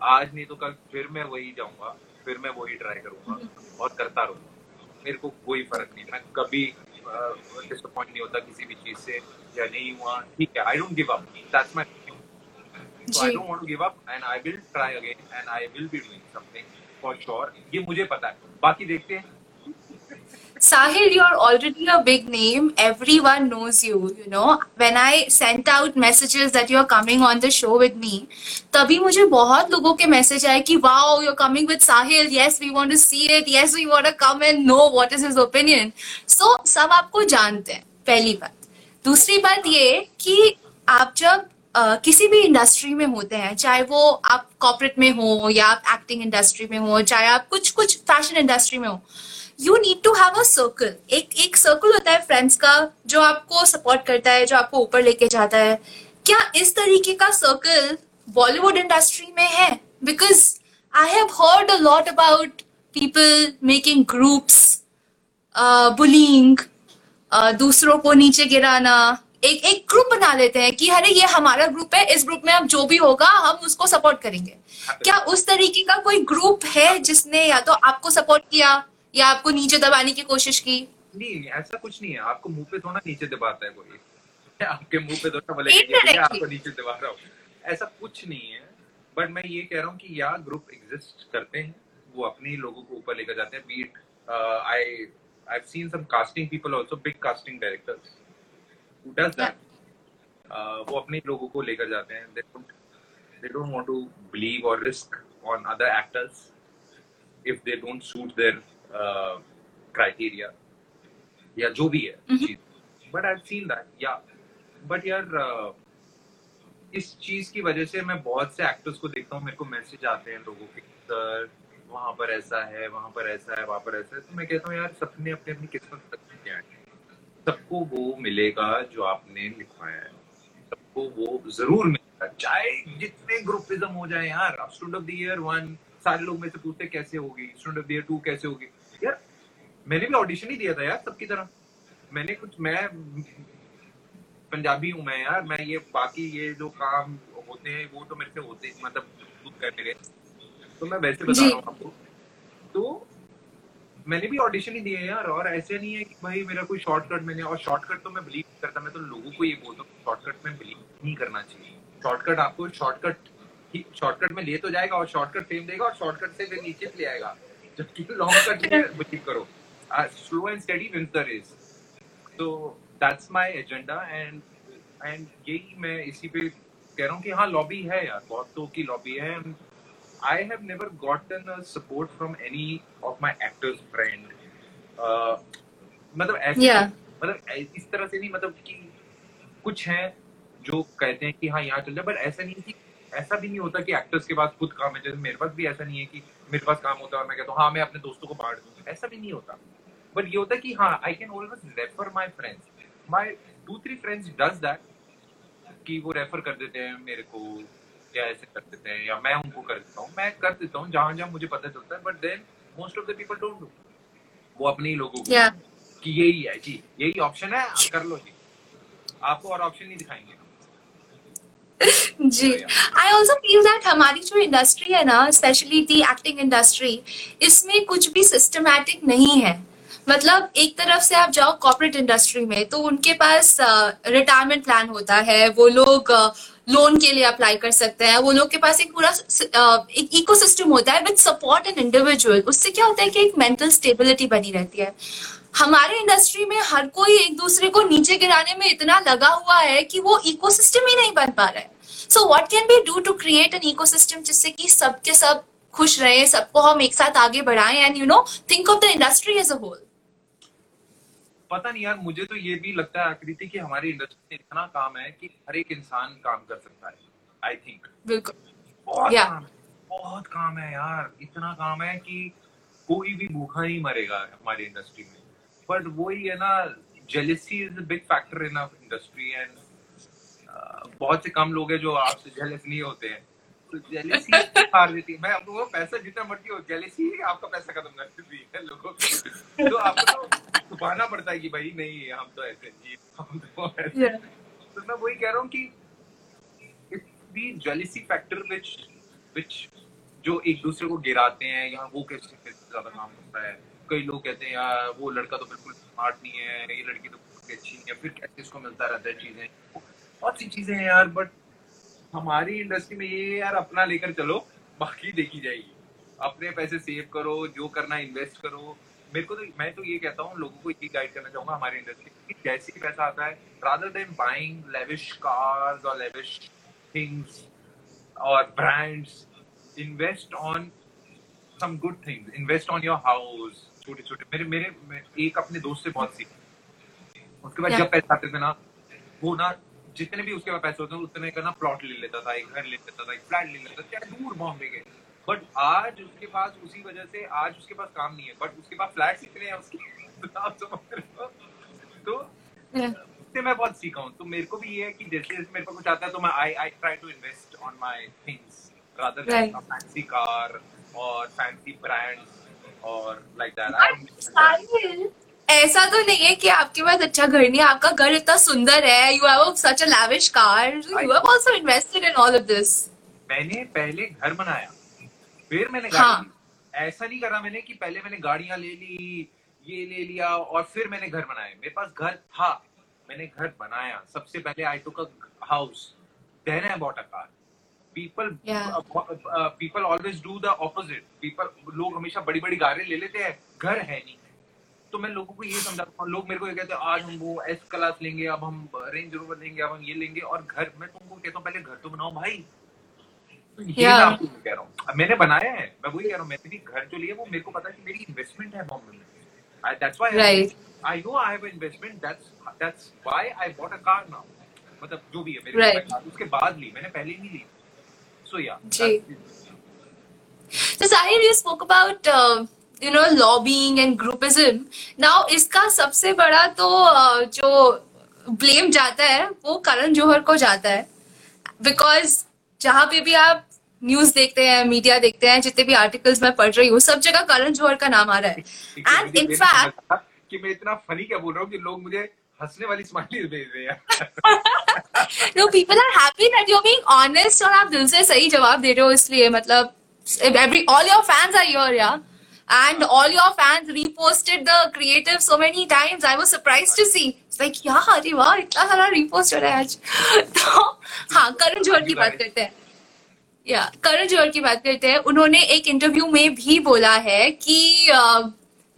Speaker 2: आज नहीं तो कल फिर मैं वही जाऊँगा फिर मैं वही ट्राई करूँगा और करता रहूँगा। मेरे को कोई फ़र्क नहीं मैं कभी डिसअपॉइंट नहीं होता किसी भी चीज़ से या नहीं हुआ ठीक है I don't give up that's my so I don't want to give up and I will try again and I will be doing something for sure ये मुझे पता है। बाकी देखते हैं
Speaker 3: Sahil, you're already a big name. Everyone knows you, you know. When I sent out messages that you're coming on the show with me, तभी मुझे बहुत लोगों के मैसेज आए कि wow, you're coming with Sahil. Yes, we want to see it. Yes, we want to come and know what is his opinion. So, सब आपको जानते हैं पहली बात दूसरी बात ये कि आप जब Uh, किसी भी इंडस्ट्री में होते हैं चाहे वो आप कॉर्पोरेट में हो या आप एक्टिंग इंडस्ट्री में हो चाहे आप कुछ कुछ फ़ैशन इंडस्ट्री में हो you need to have a circle एक एक सर्कल होता है फ्रेंड्स का, जो आपको सपोर्ट करता है, जो आपको ऊपर लेके जाता है। क्या इस तरीके का सर्कल बॉलीवुड इंडस्ट्री में है? Because I have heard a lot about people making groups bullying दूसरों को नीचे गिराना। एक एक ग्रुप बना लेते हैं कि अरे, ये हमारा ग्रुप है, इस ग्रुप में अब जो भी होगा, हम उसको सपोर्ट करेंगे। क्या उस तरीके का कोई ग्रुप है जिसने या तो आपको सपोर्ट किया? या आपको नीचे दबाने की कोशिश की?
Speaker 2: नहीं ऐसा कुछ नहीं है। आपको मुँह पे थोड़ा नीचे दबाता है कोई। आपके मुँह पे थोड़ा बोले आपको नीचे दबा रहा हूँ। ऐसा कुछ नहीं है बट मैं ये कह रहा हूँ कि या ग्रुप एग्जिस्ट करते हैं वो अपने लोगों को ऊपर लेकर जाते हैं। But I I seen some casting people also big casting directors who does that वो अपने लोगों को लेकर जाते हैं। They don't they don't want to believe और risk on other actors if they don't suit their criteria या जो भी है चीज़। बट आई सीन दैट या बट यार इस चीज़ की वजह से मैं बहुत से एक्टर्स को देखता हूँ मेरे को मैसेज आते हैं लोगों के सर वहाँ पर ऐसा है वहाँ पर ऐसा है वहाँ पर ऐसा है। तो मैं कहता हूँ यार सबने अपनी अपनी किस्मत तक क्या है? सबको वो मिलेगा जो आपने लिखवाया है। सबको वो ज़रूर मिलेगा। चाहे जितने ग्रुपिज्म हो जाए यार student of the year one सारे लोग मेरे से पूछते कैसे होगी? Student of the year two कैसे होगी? मैंने भी ऑडिशन ही दिया था यार सबकी तरह। मैंने कुछ मैं पंजाबी हूँ मैं यार मैं ये बाकी ये जो काम होते हैं वो तो मेरे से होते मतलब खुद कर मेरे तो मैं वैसे बता रहा हूँ आपको। तो मैंने भी ऑडिशन ही दिए यार और ऐसे नहीं है कि भाई मेरा कोई शॉर्टकट मैंने और शॉर्टकट तो मैं बिलीव करता मैं तो लोगों को ये बोलता हूँ शॉर्टकट में बिलीव नहीं करना चाहिए। शॉर्टकट आपको शॉर्टकट शॉर्टकट में ले तो जाएगा और शॉर्टकट फेम देगा और शॉर्टकट से फिर नीचे ले आएगा। जबकि लॉन्ग कट में बिलीव करो। Slow and study wins the race तो that's my agenda and and यही मैं इसी पे कह रहा हूँ कि हाँ लॉबी है यार बहुत तो की लॉबी है I have never gotten a support from any of my actors friend. Uh, मतलब ऐसे yeah. मतलब इस तरह से नहीं मतलब कि कुछ हैं जो कहते हैं कि हाँ यहाँ चल जाए बट ऐसा नहीं कि ऐसा भी नहीं होता कि एक्टर्स के पास खुद काम है जैसे मेरे पास भी ऐसा नहीं है कि मेरे पास काम होता है और मैं कहता हूँ हाँ मैं अपने दोस्तों को बांट दूँगा ऐसा भी नहीं होता बट ये होता है कि हाँ I can always refer my friends my two three friends does that कि वो रेफर कर देते हैं मेरे को या ऐसे कर देते हैं या मैं उनको कर देता हूँ। मैं कर देता हूँ जहाँ जहाँ मुझे पता चलता है but then most of the people don't do वो अपने ही लोगों को
Speaker 3: Yeah.
Speaker 2: कि यही है जी यही ऑप्शन है कर लो जी। आपको और ऑप्शन नहीं दिखाएँगे।
Speaker 3: जी। आई ऑल्सो फील दैट हमारी जो इंडस्ट्री है ना स्पेशली दी एक्टिंग इंडस्ट्री इसमें कुछ भी सिस्टमैटिक नहीं है। मतलब एक तरफ़ से आप जाओ कॉर्पोरेट इंडस्ट्री में तो उनके पास रिटायरमेंट प्लान होता है, वो लोग लोन के लिए अप्लाई कर सकते हैं, वो लोग के पास एक पूरा एक इकोसिस्टम होता है विद सपोर्ट एन इंडिविजुअल उससे क्या होता है कि एक मेंटल स्टेबिलिटी बनी रहती है। हमारे इंडस्ट्री में हर कोई एक दूसरे को नीचे गिराने में इतना लगा हुआ है कि वो इकोसिस्टम ही नहीं बन पा रहा है। So what can be do to create an ecosystem जिससे कि सबके सब खुश रहे सबको हम एक साथ आगे बढ़ाएँ and you know think of the industry as a whole
Speaker 2: पता नहीं यार मुझे तो ये भी लगता है आकृति कि हमारी इंडस्ट्री में इतना काम है कि हर एक इंसान काम कर सकता है आई थिंक
Speaker 3: बिल्कुल।
Speaker 2: बहुत
Speaker 3: Yeah.
Speaker 2: काम है बहुत काम है यार इतना काम है कि कोई भी भूखा नहीं मरेगा हमारी इंडस्ट्री में। बट वही है ना jealousy is a big factor in industry and बहुत से कम लोग हैं जो आपसे जेलस नहीं होते हैं। तो जेलेसी मार देती मैं आपको वो पैसा जितना मर्ज़ी हो जेलेसी ही आपका पैसा खत्म कर देती है लोगों को। तो आपको तो छुपाना पड़ता है कि भाई नहीं हम तो ऐसे जी हम तो ऐसे
Speaker 3: Yeah.
Speaker 2: तो मैं वही कह रहा हूँ कि which जो एक दूसरे को गिराते हैं यहाँ वो कैसे ज़्यादा काम करता है। कई लोग कहते हैं यार वो लड़का तो बिल्कुल स्मार्ट नहीं है ये लड़की तो बिल्कुल अच्छी नहीं है। फिर कैसे इसको मिलता रहता है चीज़ें? बहुत सी चीज़ें हैं यार बट हमारी इंडस्ट्री में ये यार अपना लेकर चलो बाकी देखी जाएगी। अपने पैसे सेव करो जो करना इन्वेस्ट करो। मेरे को तो मैं तो ये कहता हूँ लोगों को ये गाइड करना चाहूँगा हमारी इंडस्ट्री कि जैसे ही पैसा आता है rather than buying lavish cars और लेविश थिंग्स और brands invest on some good things invest on your house छोटे छोटे मेरे मेरे एक अपने दोस्त से बहुत सीखा। उसके बाद जब पैसे आते थे ना वो ना जितने भी उसके पास पैसे होते थे उतने का ना प्लॉट ले लेता था एक घर ले लेता था एक फ्लैट ले लेता था चाहे दूर बॉम्बे के। बट आज उसके पास उसी वजह से आज उसके पास काम नहीं है। बट उसके पास फ्लैट्स इतने हैं उसके तो आप समझ रहे हो तो
Speaker 3: Yeah.
Speaker 2: उससे मैं बहुत सीखा हूँ। तो मेरे को भी ये है कि जैसे जैसे मेरे को कुछ आता है तो मैं I I try to invest on my things rather than
Speaker 3: Right.
Speaker 2: a fancy car or fancy brands
Speaker 3: ऐसा तो नहीं है कि आपके पास अच्छा घर नहीं आपका घर इतना सुंदर है। You have such a lavish car you have also invested in all of this
Speaker 2: मैंने पहले घर बनाया। फिर मैंने
Speaker 3: हाँ।
Speaker 2: ऐसा नहीं करा मैंने कि पहले मैंने गाड़ियाँ ले ली ये ले लिया और फिर मैंने घर बनाया। मेरे पास घर था। मैंने घर बनाया। सबसे पहले I took a house then I bought a car
Speaker 3: people
Speaker 2: people always do the opposite people लोग हमेशा बड़ी बड़ी गाड़ियाँ ले लेते हैं। घर है नहीं। तो मैं लोगों को ये समझाता हूँ लोग मेरे को ये कहते हैं आज हम वो एस क्लास लेंगे अब हम रेंज रोवर लेंगे अब हम ये लेंगे। और घर मैं तुमको कहता हूँ पहले घर तो बनाओ भाई। तो ये
Speaker 3: Yeah.
Speaker 2: मैं आपको कह रहा हूँ। मैंने बनाया है मैं वही कह रहा हूँ मैंने भी घर जो लिया वो मेरे को पता है कि मेरी इन्वेस्टमेंट है बॉम्बे में। That's
Speaker 3: why
Speaker 2: I know I have investment that's that's why I bought a car now मतलब जो भी है मेरे
Speaker 3: Right.
Speaker 2: उसके बाद ली मैंने पहले नहीं ली। सो या
Speaker 3: जी। So Sahil, you spoke about uh, you know lobbying and groupism. Now इसका सबसे बड़ा तो जो ब्लेम जाता है वो करण जौहर को जाता है। बिकॉज़ जहाँ पे भी आप न्यूज़ देखते हैं मीडिया देखते हैं जितने भी आर्टिकल्स मैं पढ़ रही हूँ सब जगह करण जौहर का नाम आ रहा है। एंड इन फैक्ट
Speaker 2: कि मैं इतना फनी क्या बोल रहा हूँ कि लोग मुझे हंसने वाली स्माइली भेज रहे हैं।
Speaker 3: No people are happy that you being honest और आप दिल से सही जवाब दे रहे हो इसलिए मतलब every all your fans are here yeah and all your fans reposted the creative so many times i was surprised to see it's like yeah अरे वाह इतना सारा repost हो रहा है आज तो हाँ करण जौहर की बात करते हैं या करण जौहर की बात करते हैं उन्होंने एक इंटरव्यू में भी बोला है कि अ,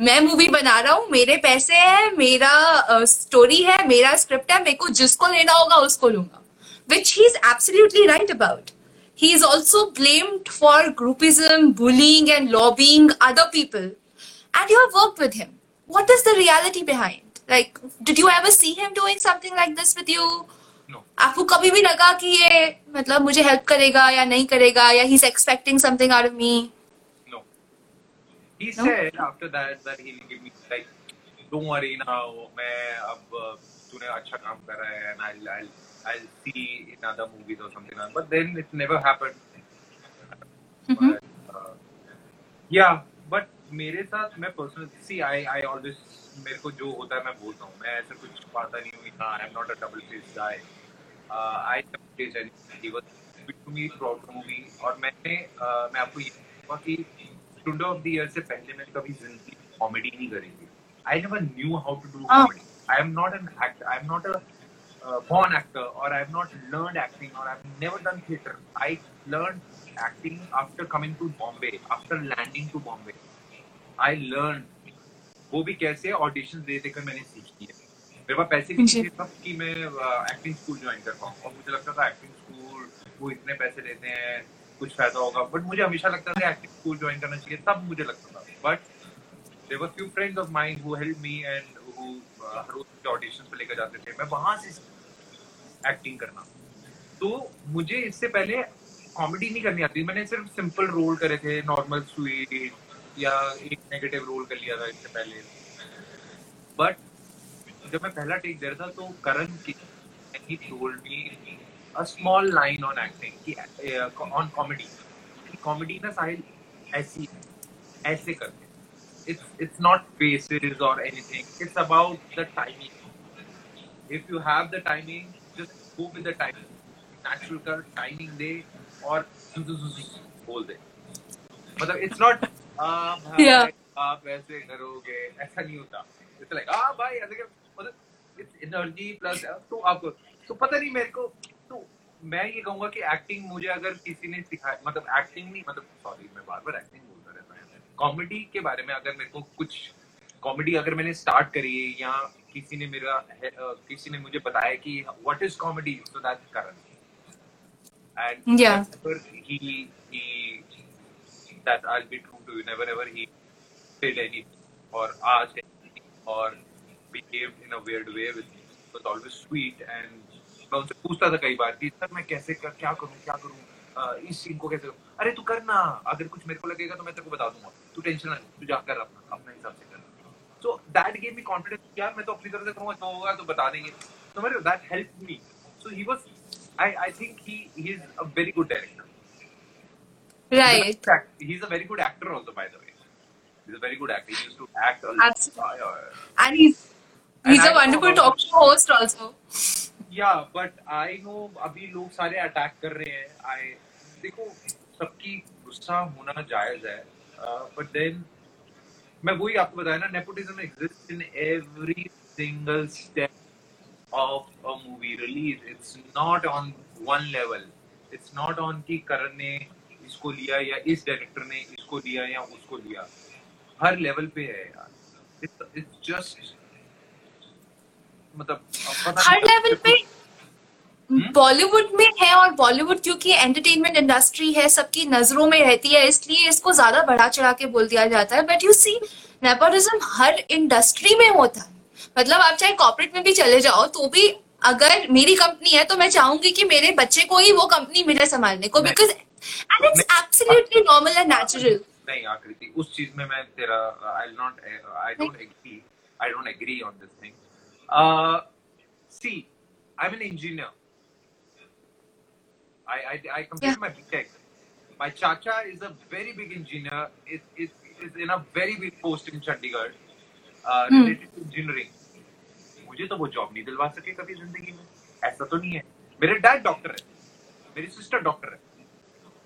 Speaker 3: मैं मूवी बना रहा हूँ मेरे पैसे हैं मेरा स्टोरी है मेरा स्क्रिप्ट है मेरे को जिसको लेना होगा उसको लूँगा which he is absolutely right about. He is also blamed for groupism, bullying, and lobbying other people. And you have worked with him. What is the reality behind? Like, did you ever see him doing something like this with you?
Speaker 2: No
Speaker 3: आपको कभी भी लगा कि ये मतलब मुझे help करेगा या नहीं करेगा या he is expecting something out of me
Speaker 2: no he
Speaker 3: No?
Speaker 2: said after that that he'll give me like don't worry now मैं अब uh, तूने अच्छा काम कर रहा है and I'll I'll I'll see in other movies or something like but then it never happened.
Speaker 3: Mhm.
Speaker 2: but, uh, yeah but मेरे साथ मैं पर्सनल सी आई आई ऑलवेज मेरे को जो होता है मैं बोलता हूँ। मैं ऐसा कुछ पाता नहीं हूँ हाँ I am not a double face guy I to me the movie और मैंने uh, मैं आपको ये कहूँगा कि स्टूडेंट ऑफ़ द ईयर से पहले मैं कभी ज़िंदगी कॉमेडी नहीं करेंगी I never knew how to
Speaker 3: do.
Speaker 2: Comedy I am not an actor I am not a uh, born actor or I've not learned acting or I've never done theatre. I learned acting after coming to Bombay, after landing to Bombay. I learned वो भी कैसे audition दे देकर मैंने सीखी है मेरे पास पैसे भी थे तब कि मैं एक्टिंग स्कूल ज्वाइन कर पाऊँ और मुझे लगता था एक्टिंग स्कूल वो इतने पैसे लेते हैं कुछ फ़ायदा होगा बट मुझे हमेशा लगता था एक्टिंग स्कूल ज्वाइन करना चाहिए तब मुझे लगता था but there were few friends of mine who helped me and who uh, हर रोज ऑडिशन पे लेकर जाते थे मैं वहाँ से एक्टिंग करना। तो मुझे इससे पहले कॉमेडी नहीं करनी आती। मैंने सिर्फ़ सिंपल रोल करे थे नॉर्मल स्वीट या एक नेगेटिव रोल कर लिया था इससे पहले। बट जब मैं पहला टेक दे रहा था तो करण की told me a small line on acting कि on comedy कॉमेडी ना साहिल ऐसी ऐसे करते it's not faces or anything. It's about the timing. If you have the timing, just go with the timing. Natural का timing दे और बोल दे. मतलब भाई
Speaker 3: Yeah.
Speaker 2: आप ऐसे करोगे ऐसा नहीं होता. It's like आ भाई ऐसे मतलब it's energy plus तो आप तो पता नहीं मेरे को तो मैं ये कहूँगा कि एक्टिंग मुझे अगर किसी ने सिखाया मतलब एक्टिंग नहीं मतलब सॉरी मैं बार बार एक्टिंग बोलता रहता हूँ कॉमेडी के बारे में अगर मेरे को कुछ कॉमेडी अगर मैंने स्टार्ट करी है या किसी ने मेरा किसी ने मुझे बताया कि what is comedy so that Karan and
Speaker 3: Yeah.
Speaker 2: he he that I'll be true to you never ever he did any or asked anything or behaved in a weird way with me. It was always sweet and मैं उनसे पूछता था कई बार कि sir मैं कैसे कर क्या करूँ क्या करूँ? अ, इस सीन को कैसे अरे तू करना अगर कुछ मेरे को लगेगा तो मैं तेरे को बता दूँगा। तू टेंशन ना तू जाकर अपना अपने हिसाब से कर। So that gave me confidence यार मैं तो अपनी तरफ़ से करूँगा जो होगा तो बता देंगे तो मेरे that help me so he was I I think he he is a very good director
Speaker 3: Right.
Speaker 2: He's a very good actor also, by the way. He's a very good actor. He used to act a.
Speaker 3: Absolutely. And he's he's
Speaker 2: And
Speaker 3: a
Speaker 2: I
Speaker 3: wonderful talk show host also.
Speaker 2: Yeah, but I know अभी लोग सारे attack कर रहे हैं I देखो सबकी गुस्सा होना जायज़ है बट देन मैं वही आपको बताया ना nepotism exist in every single step of a movie release it's not on one level it's not on कि करण ने इसको लिया या इस डायरेक्टर ने इसको लिया या उसको लिया। हर लेवल पे है यार। इट्स जस्ट मतलब
Speaker 3: हर लेवल पे? बॉलीवुड में है और बॉलीवुड क्योंकि एंटरटेनमेंट इंडस्ट्री है सबकी नज़रों में रहती है इसलिए इसको ज़्यादा बढ़ा चढ़ा के बोल दिया जाता है। बट यू सी नेपोटिज्म हर इंडस्ट्री में होता है। मतलब आप चाहे कॉर्पोरेट में भी चले जाओ तो भी अगर मेरी कंपनी है तो मैं चाहूँगी कि मेरे बच्चे को ही वो कंपनी मिले संभालने को because and it's absolutely normal and natural
Speaker 2: नहीं आकृति उस चीज़ में मैं तेरा I not I don't agree I don't agree on this thing see I am an engineer I, I, I completed
Speaker 3: Yeah.
Speaker 2: my BTech. My chacha is a very big engineer. It, it, is in a very big post in Chandigarh uh,
Speaker 3: Hmm.
Speaker 2: related to engineering. मुझे तो वो job नहीं दिलवा सके कभी ज़िंदगी में ऐसा तो नहीं है मेरे डैड डॉक्टर है मेरी सिस्टर डॉक्टर है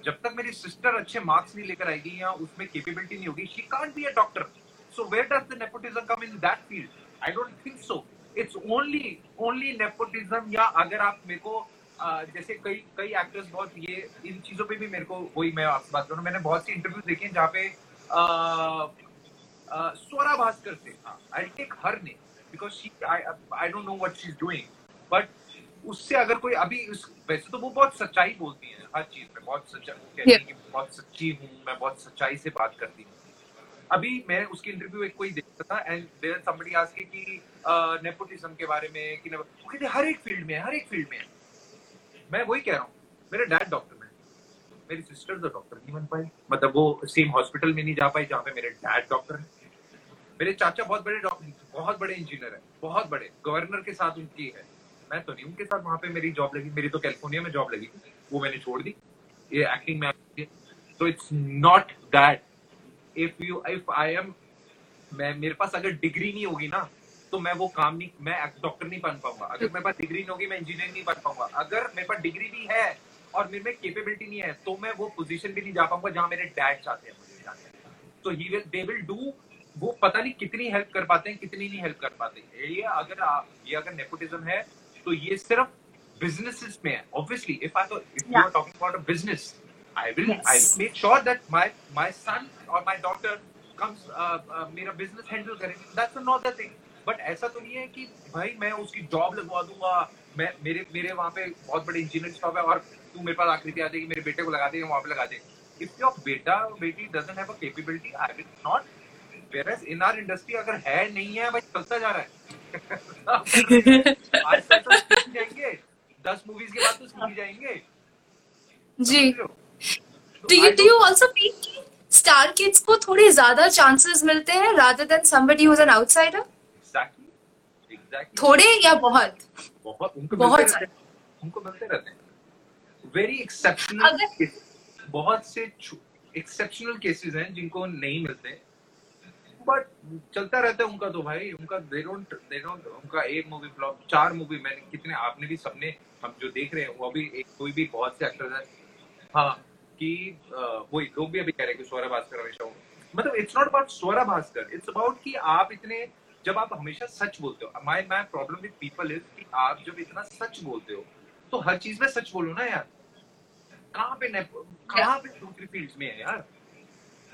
Speaker 2: जब तक मेरी सिस्टर अच्छे मार्क्स नहीं लेकर आएगी या उसमें कैपेबिलिटी नहीं होगी she can't be a doctor so where does the nepotism come in that field I don't think so it's only only nepotism या अगर आप मेरे को जैसे कई कई एक्टर्स बहुत ये इन चीज़ों पे भी मेरे को वही मैं आपसे बात करूँ। मैंने बहुत सी इंटरव्यूज़ देखे हैं जहाँ पे स्वरा भास्कर से आई टेक हर ने because she I don't know what she is doing but उससे अगर कोई अभी उस वैसे तो वो बहुत सच्चाई बोलती है हर चीज़ में बहुत सच्चा कहती
Speaker 3: Yeah.
Speaker 2: बहुत सच्ची हूँ मैं बहुत सच्चाई से बात करती हूँ। अभी मैं उसकी इंटरव्यू एक कोई देखता था एंड देयर समबडी आस्क कि नेपोटिज्म के बारे में कि हर एक फ़ील्ड में हर एक फ़ील्ड में मैं वही कह रहा हूँ, मेरे डैड डॉक्टर में मेरी सिस्टर तो डॉक्टर नहीं बन पाई मतलब वो सेम हॉस्पिटल में नहीं जा पाई जहाँ पे मेरे डैड डॉक्टर है। मेरे चाचा बहुत बड़े डॉक्टर बहुत बड़े इंजीनियर है, बहुत बड़े। गवर्नर के साथ उनकी है। मैं तो नहीं, उनके साथ वहाँ पे मेरी जॉब लगी। मेरी तो कैलिफ़ोर्निया में जॉब लगी। वो मैंने छोड़ दी। ये एक्टिंग में तो it's not that if you if I am मैं मेरे पास अगर डिग्री नहीं होगी ना तो मैं वो काम नहीं मैं डॉक्टर नहीं बन पाऊँगा। अगर मेरे पास डिग्री नहीं होगी मैं इंजीनियर नहीं बन पाऊँगा। अगर मेरे पास डिग्री भी है और मेरे में केपेबिलिटी नहीं है तो मैं वो पोजीशन भी नहीं जा पाऊँगा जहाँ मेरे डैड चाहते हैं मुझे जाने तो he will they will do वो पता नहीं कितनी हेल्प कर पाते हैं कितनी नहीं हेल्प कर पाते ये अगर ये अगर नेपोटिज्म है तो ये सिर्फ़ बिजनेसेस में है। Obviously if I if you are talking about a business I will I make sure that my my son और माय डॉटर कम्स मेरा बिज़नेस हैंडल करेंगे दैट्स अनदर थिंग बट ऐसा तो नहीं है कि भाई मैं उसकी जॉब लगवा दूँगा मैं मेरे मेरे वहाँ पे बहुत बड़े इंजीनियर स्टॉप है और तू मेरे पास आकृति है कि मेरे बेटे को लगा दे वहाँ पे लगा दे। इफ़ योर बेटा बेटी doesn't have a capability I will not where in our industry अगर है नहीं है भाई चलता जा रहा है। आज तो जाएँगे दस मूवीज़ के बाद तो सीख जाएँगे।
Speaker 3: जी। Do you do you also feel कि स्टार किड्स को थोड़े ज़्यादा चांसेस मिलते हैं rather than somebody who is an
Speaker 2: outsider exactly
Speaker 3: थोड़े या बहुत?
Speaker 2: बहुत उनको
Speaker 3: बहुत
Speaker 2: मिलते रहते हैं। उनको मिलते रहते हैं। वेरी एक्सेप्शनल बहुत से एक्सेप्शनल केसेस हैं जिनको नहीं मिलते। बट चलता रहता है उनका तो भाई। उनका दे डोंट दे डोंट उनका एक मूवी फ्लॉप चार मूवी मैंने कितने आपने भी सबने हम जो देख रहे हैं वो अभी एक कोई भी बहुत से एक्टर्स हैं। हाँ कि वही लोग भी अभी कह रहे हैं कि स्वरा भास्कर हमेशा मतलब it's not about Swara Bhaskar it's about कि आप इतने जब आप हमेशा सच बोलते हो my my problem with people is कि आप जब इतना सच बोलते हो तो हर चीज़ में सच बोलो ना यार। कहाँ पे कहाँ पे दूसरी फ़ील्ड में है यार?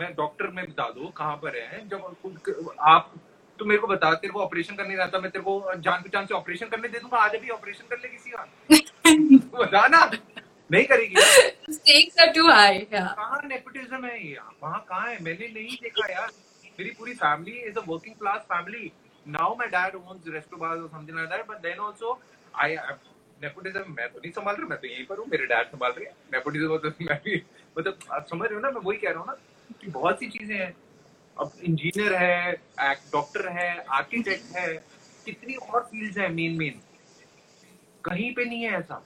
Speaker 2: मैं डॉक्टर में बता दो कहाँ पर है? जब आप तो मेरे को बता तेरे को ऑपरेशन करने रहता मैं तेरे को जान पहचान से ऑपरेशन करने दे दूँगा आज अभी ऑपरेशन कर ले किसी का बता ना। नहीं करेगी
Speaker 3: are too high yeah.
Speaker 2: कहाँ नेपोटिज्म है यार वहाँ कहाँ है? मैंने नहीं देखा यार। मेरी पूरी family is a working class family now my dad owns restobar और something like that but then also I nepotism मैं तो नहीं संभाल रहा, मैं तो यहीं पर हूँ, मेरे डैड संभाल रहे हैं। नेपोटिज्म तो मैं भी मतलब आप समझ रहे हो ना, मैं वही कह रहा हूँ ना कि बहुत सी चीज़ें हैं। अब इंजीनियर है डॉक्टर है आर्किटेक्ट है, कितनी और फील्ड्स है मेन मेन कहीं पे नहीं है ऐसा,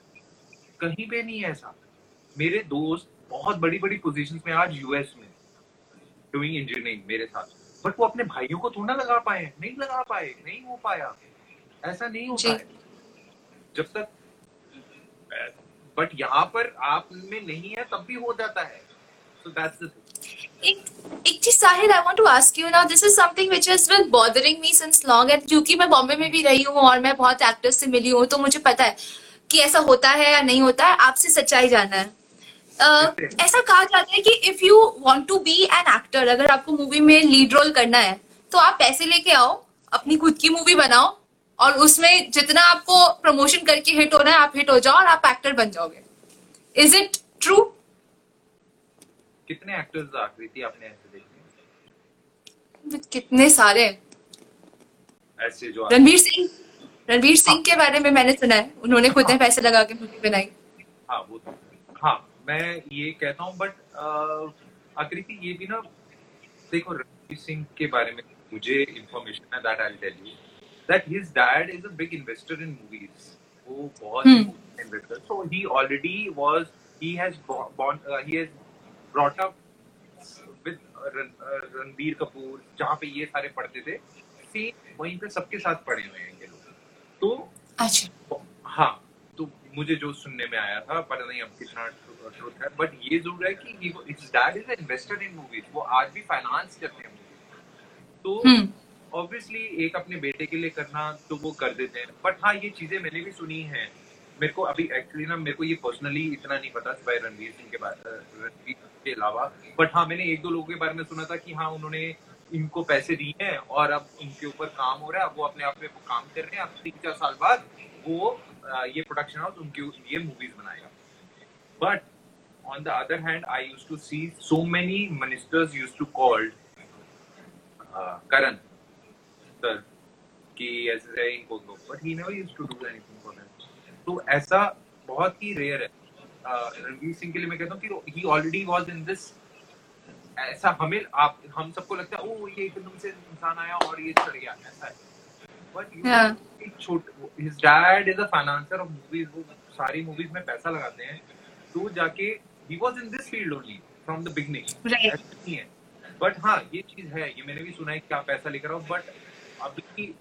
Speaker 2: कहीं पे नहीं है ऐसा। मेरे दोस्त बहुत बड़ी बड़ी पोजीशंस में आज यूएस में डूइंग इंजीनियरिंग मेरे साथ। बट वो अपने भाइयों को थोड़ा लगा पाए नहीं लगा पाए नहीं हो पाया। ऐसा नहीं होता है। जब तक बट यहाँ पर आप में नहीं है तब भी हो जाता है। So that's the
Speaker 3: एक एक चीज़ Sahil I want to ask you now this is something which has been bothering me since long and क्योंकि मैं बॉम्बे में भी रही हूँ और मैं बहुत एक्टर्स से मिली हूँ तो मुझे पता है कि ऐसा होता है या नहीं होता है। आपसे सच्चाई जानना है। ऐसा कहा जाता है कि if you want to be an actor अगर आपको मूवी में लीड रोल करना है तो आप पैसे लेके आओ अपनी खुद की मूवी बनाओ और उसमें जितना आपको प्रमोशन करके हिट होना है आप हिट हो जाओ और आप एक्टर बन जाओगे। इज़ इट ट्रू
Speaker 2: कितने एक्टर्स आकृति आपने ऐसे
Speaker 3: देखे कितने सारे?
Speaker 2: ऐसे जो
Speaker 3: रणवीर सिंह। रणवीर सिंह हाँ। के बारे में मैंने सुना है। उन्होंने खुद ने हाँ। पैसे लगा के मूवी बनाई।
Speaker 2: हाँ वो तो हाँ। मैं ये कहता हूँ बट आकृति ये भी ना देखो रणवीर सिंह के बारे में मुझे इंफॉर्मेशन है that I tell you that his dad is a big investor in movies वो बहुत investor so he. Already was he has he has brought up with Ranbir Kapoor जहाँ पे ये सारे पढ़ते थे। सेम वहीं पे सबके साथ पढ़े हुए हैं ये लोग। तो
Speaker 3: अच्छा।
Speaker 2: हाँ मुझे जो सुनने में आया था पता नहीं अब कितना ट्रुथ है बट ये ज़रूर है कि it's dad is investor in movies वो आज भी फाइनेंस करते हैं तो ऑब्वियसली हम्म। एक अपने बेटे के लिए करना तो वो कर देते हैं। बट हाँ ये चीज़ें मैंने भी सुनी है। मेरे को अभी एक्चुअली ना मेरे को ये पर्सनली इतना नहीं पता सिवाय रणवीर सिंह के बारे रणवीर के अलावा। बट हाँ मैंने एक दो लोगों के बारे में सुना था कि हाँ उन्होंने इनको पैसे दिए हैं और अब उनके ऊपर काम हो रहा है। वो अपने आप में काम कर रहे हैं। अब तीन चार साल बाद वो ये प्रोडक्शन हाउस उनके लिए मूवीज़ बनाएगा। But on the other hand, i used to see so many ministers used to call Karan, sir, कि ऐसे इनको दो। But he never used to do anything for them तो ऐसा बहुत ही रेयर है। रणवीर सिंह के लिए मैं कहता हूँ कि he already was in this ऐसा हमें, आप, हम सबको लगता है ओ ये एकदम से इंसान आया और ये चढ़ गया। ऐसा है। But
Speaker 3: Yeah.
Speaker 2: छोट his dad is a financer of movies वो सारी मूवीज़ में पैसा लगाते हैं। तो जाके he was in this field only from the
Speaker 3: beginning
Speaker 2: नहीं बट हाँ ये चीज़ है ये मैंने भी सुना है कि आप पैसा लेकर आओ बट अभी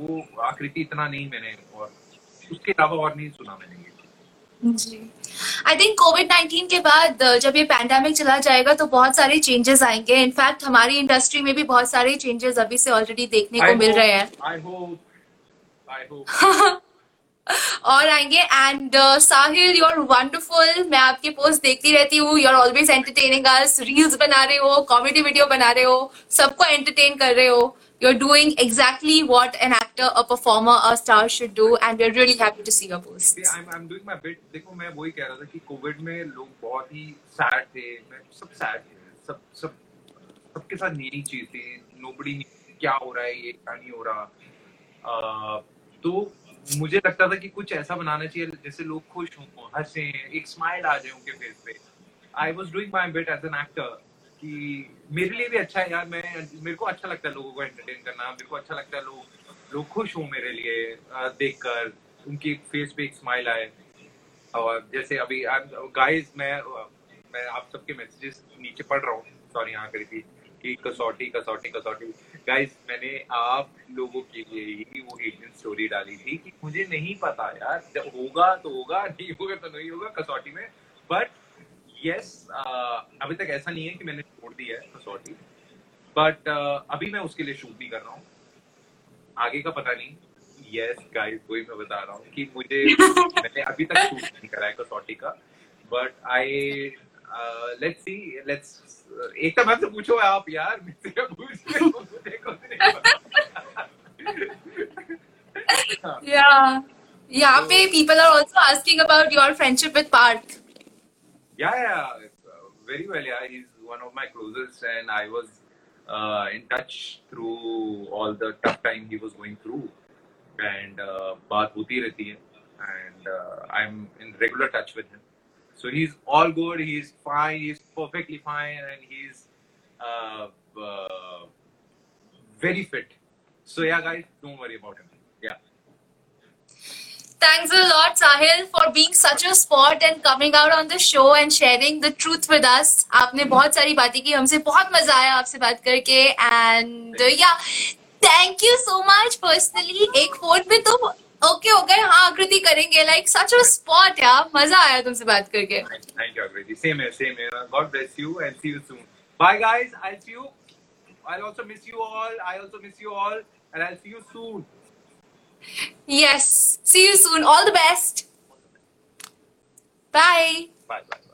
Speaker 2: वो आकृति इतना नहीं मैंने और उसके अलावा और नहीं सुना मैंने ये
Speaker 3: आई थिंक कोविड नाइन्टीन के बाद जब ये पैंडेमिक चला जाएगा तो बहुत सारे चेंजेस आएँगे। इनफैक्ट हमारी इंडस्ट्री में भी बहुत सारे चेंजेस अभी से ऑलरेडी देखने को मिल रहे हैं।
Speaker 2: आई होप आई होप
Speaker 3: और आएँगे and Sahil you are wonderful मैं आपके पोस्ट देखती रहती हूँ. You are always entertaining us reels बना रहे हो कॉमेडी वीडियो बना रहे हो. सबको एंटरटेन कर रहे हो. You are doing exactly what an actor a performer a star should do and we are really happy to see your post
Speaker 2: See, I'm I'm doing my bit. देखो मैं वही कह रहा था कि कोविड में लोग बहुत ही सैड थे. मैं सब सैड थे. सब सब सबके साथ यही चीज़ थी. नोबडी क्या हो रहा है ये क्या नहीं हो रहा? अह, तो मुझे लगता था कि कुछ ऐसा बनाना चाहिए जैसे लोग खुश हों हंसे एक स्माइल आ जाए उनके फेस पे। I was doing my bit as an actor कि मेरे लिए भी अच्छा है यार मैं मेरे को अच्छा लगता है लोगों को एंटरटेन करना मेरे को अच्छा लगता है लोग लोग खुश हों मेरे लिए अह, देखकर उनकी फेस पे एक स्माइल आए। और जैसे अभी गाइस मैं मैं आप सबके मैसेजेस नीचे पढ़ रहा हूँ सॉरी यहाँ करी थी कि कसौटी कसौटी कसौटी। गाइस मैंने आप लोगों के लिए ही वो दिन स्टोरी डाली थी कि मुझे नहीं पता यार होगा तो होगा नहीं होगा तो नहीं होगा कसौटी में। बट यस yes, अभी तक ऐसा नहीं है कि मैंने छोड़ दिया है कसौटी। बट अभी मैं उसके लिए शूट नहीं कर रहा हूँ। आगे का पता नहीं। यस गाइस वही मैं बता रहा हूँ कि मुझे मैंने अभी तक शूट नहीं करा है कसौटी का। But I let's see let's एक तो मैं पूछो आप यार
Speaker 3: या पे people are also asking about your friendship with Parth
Speaker 2: yeah yeah very well yeah he is one of my closest and I was in touch through all the tough time he was going through and बात होती रहती है। And I am in regular touch with him So he's all good. He's fine. He's perfectly fine, and he's uh, uh, very fit. So yeah, guys, don't worry about him. Yeah.
Speaker 3: Thanks a lot, Sahil, for being such a sport and coming out on the show and sharing the truth with us. आपने बहुत सारी बातें की हमसे बहुत मजा आया आपसे बात करके and uh, yeah, thank you so much personally. एक फोन पे तुम ओके हो गए हाँ आकृति करेंगे लाइक सच अ स्पॉट यार मज़ा आया तुमसे बात करके
Speaker 2: thank you, Agriti. Same here, same here. God bless you and see you soon. Bye, guys. I'll see you. I'll also miss you all. I also miss you all. And I'll see you soon.
Speaker 3: Yes, see you soon. All the best. Bye.
Speaker 2: Bye, bye.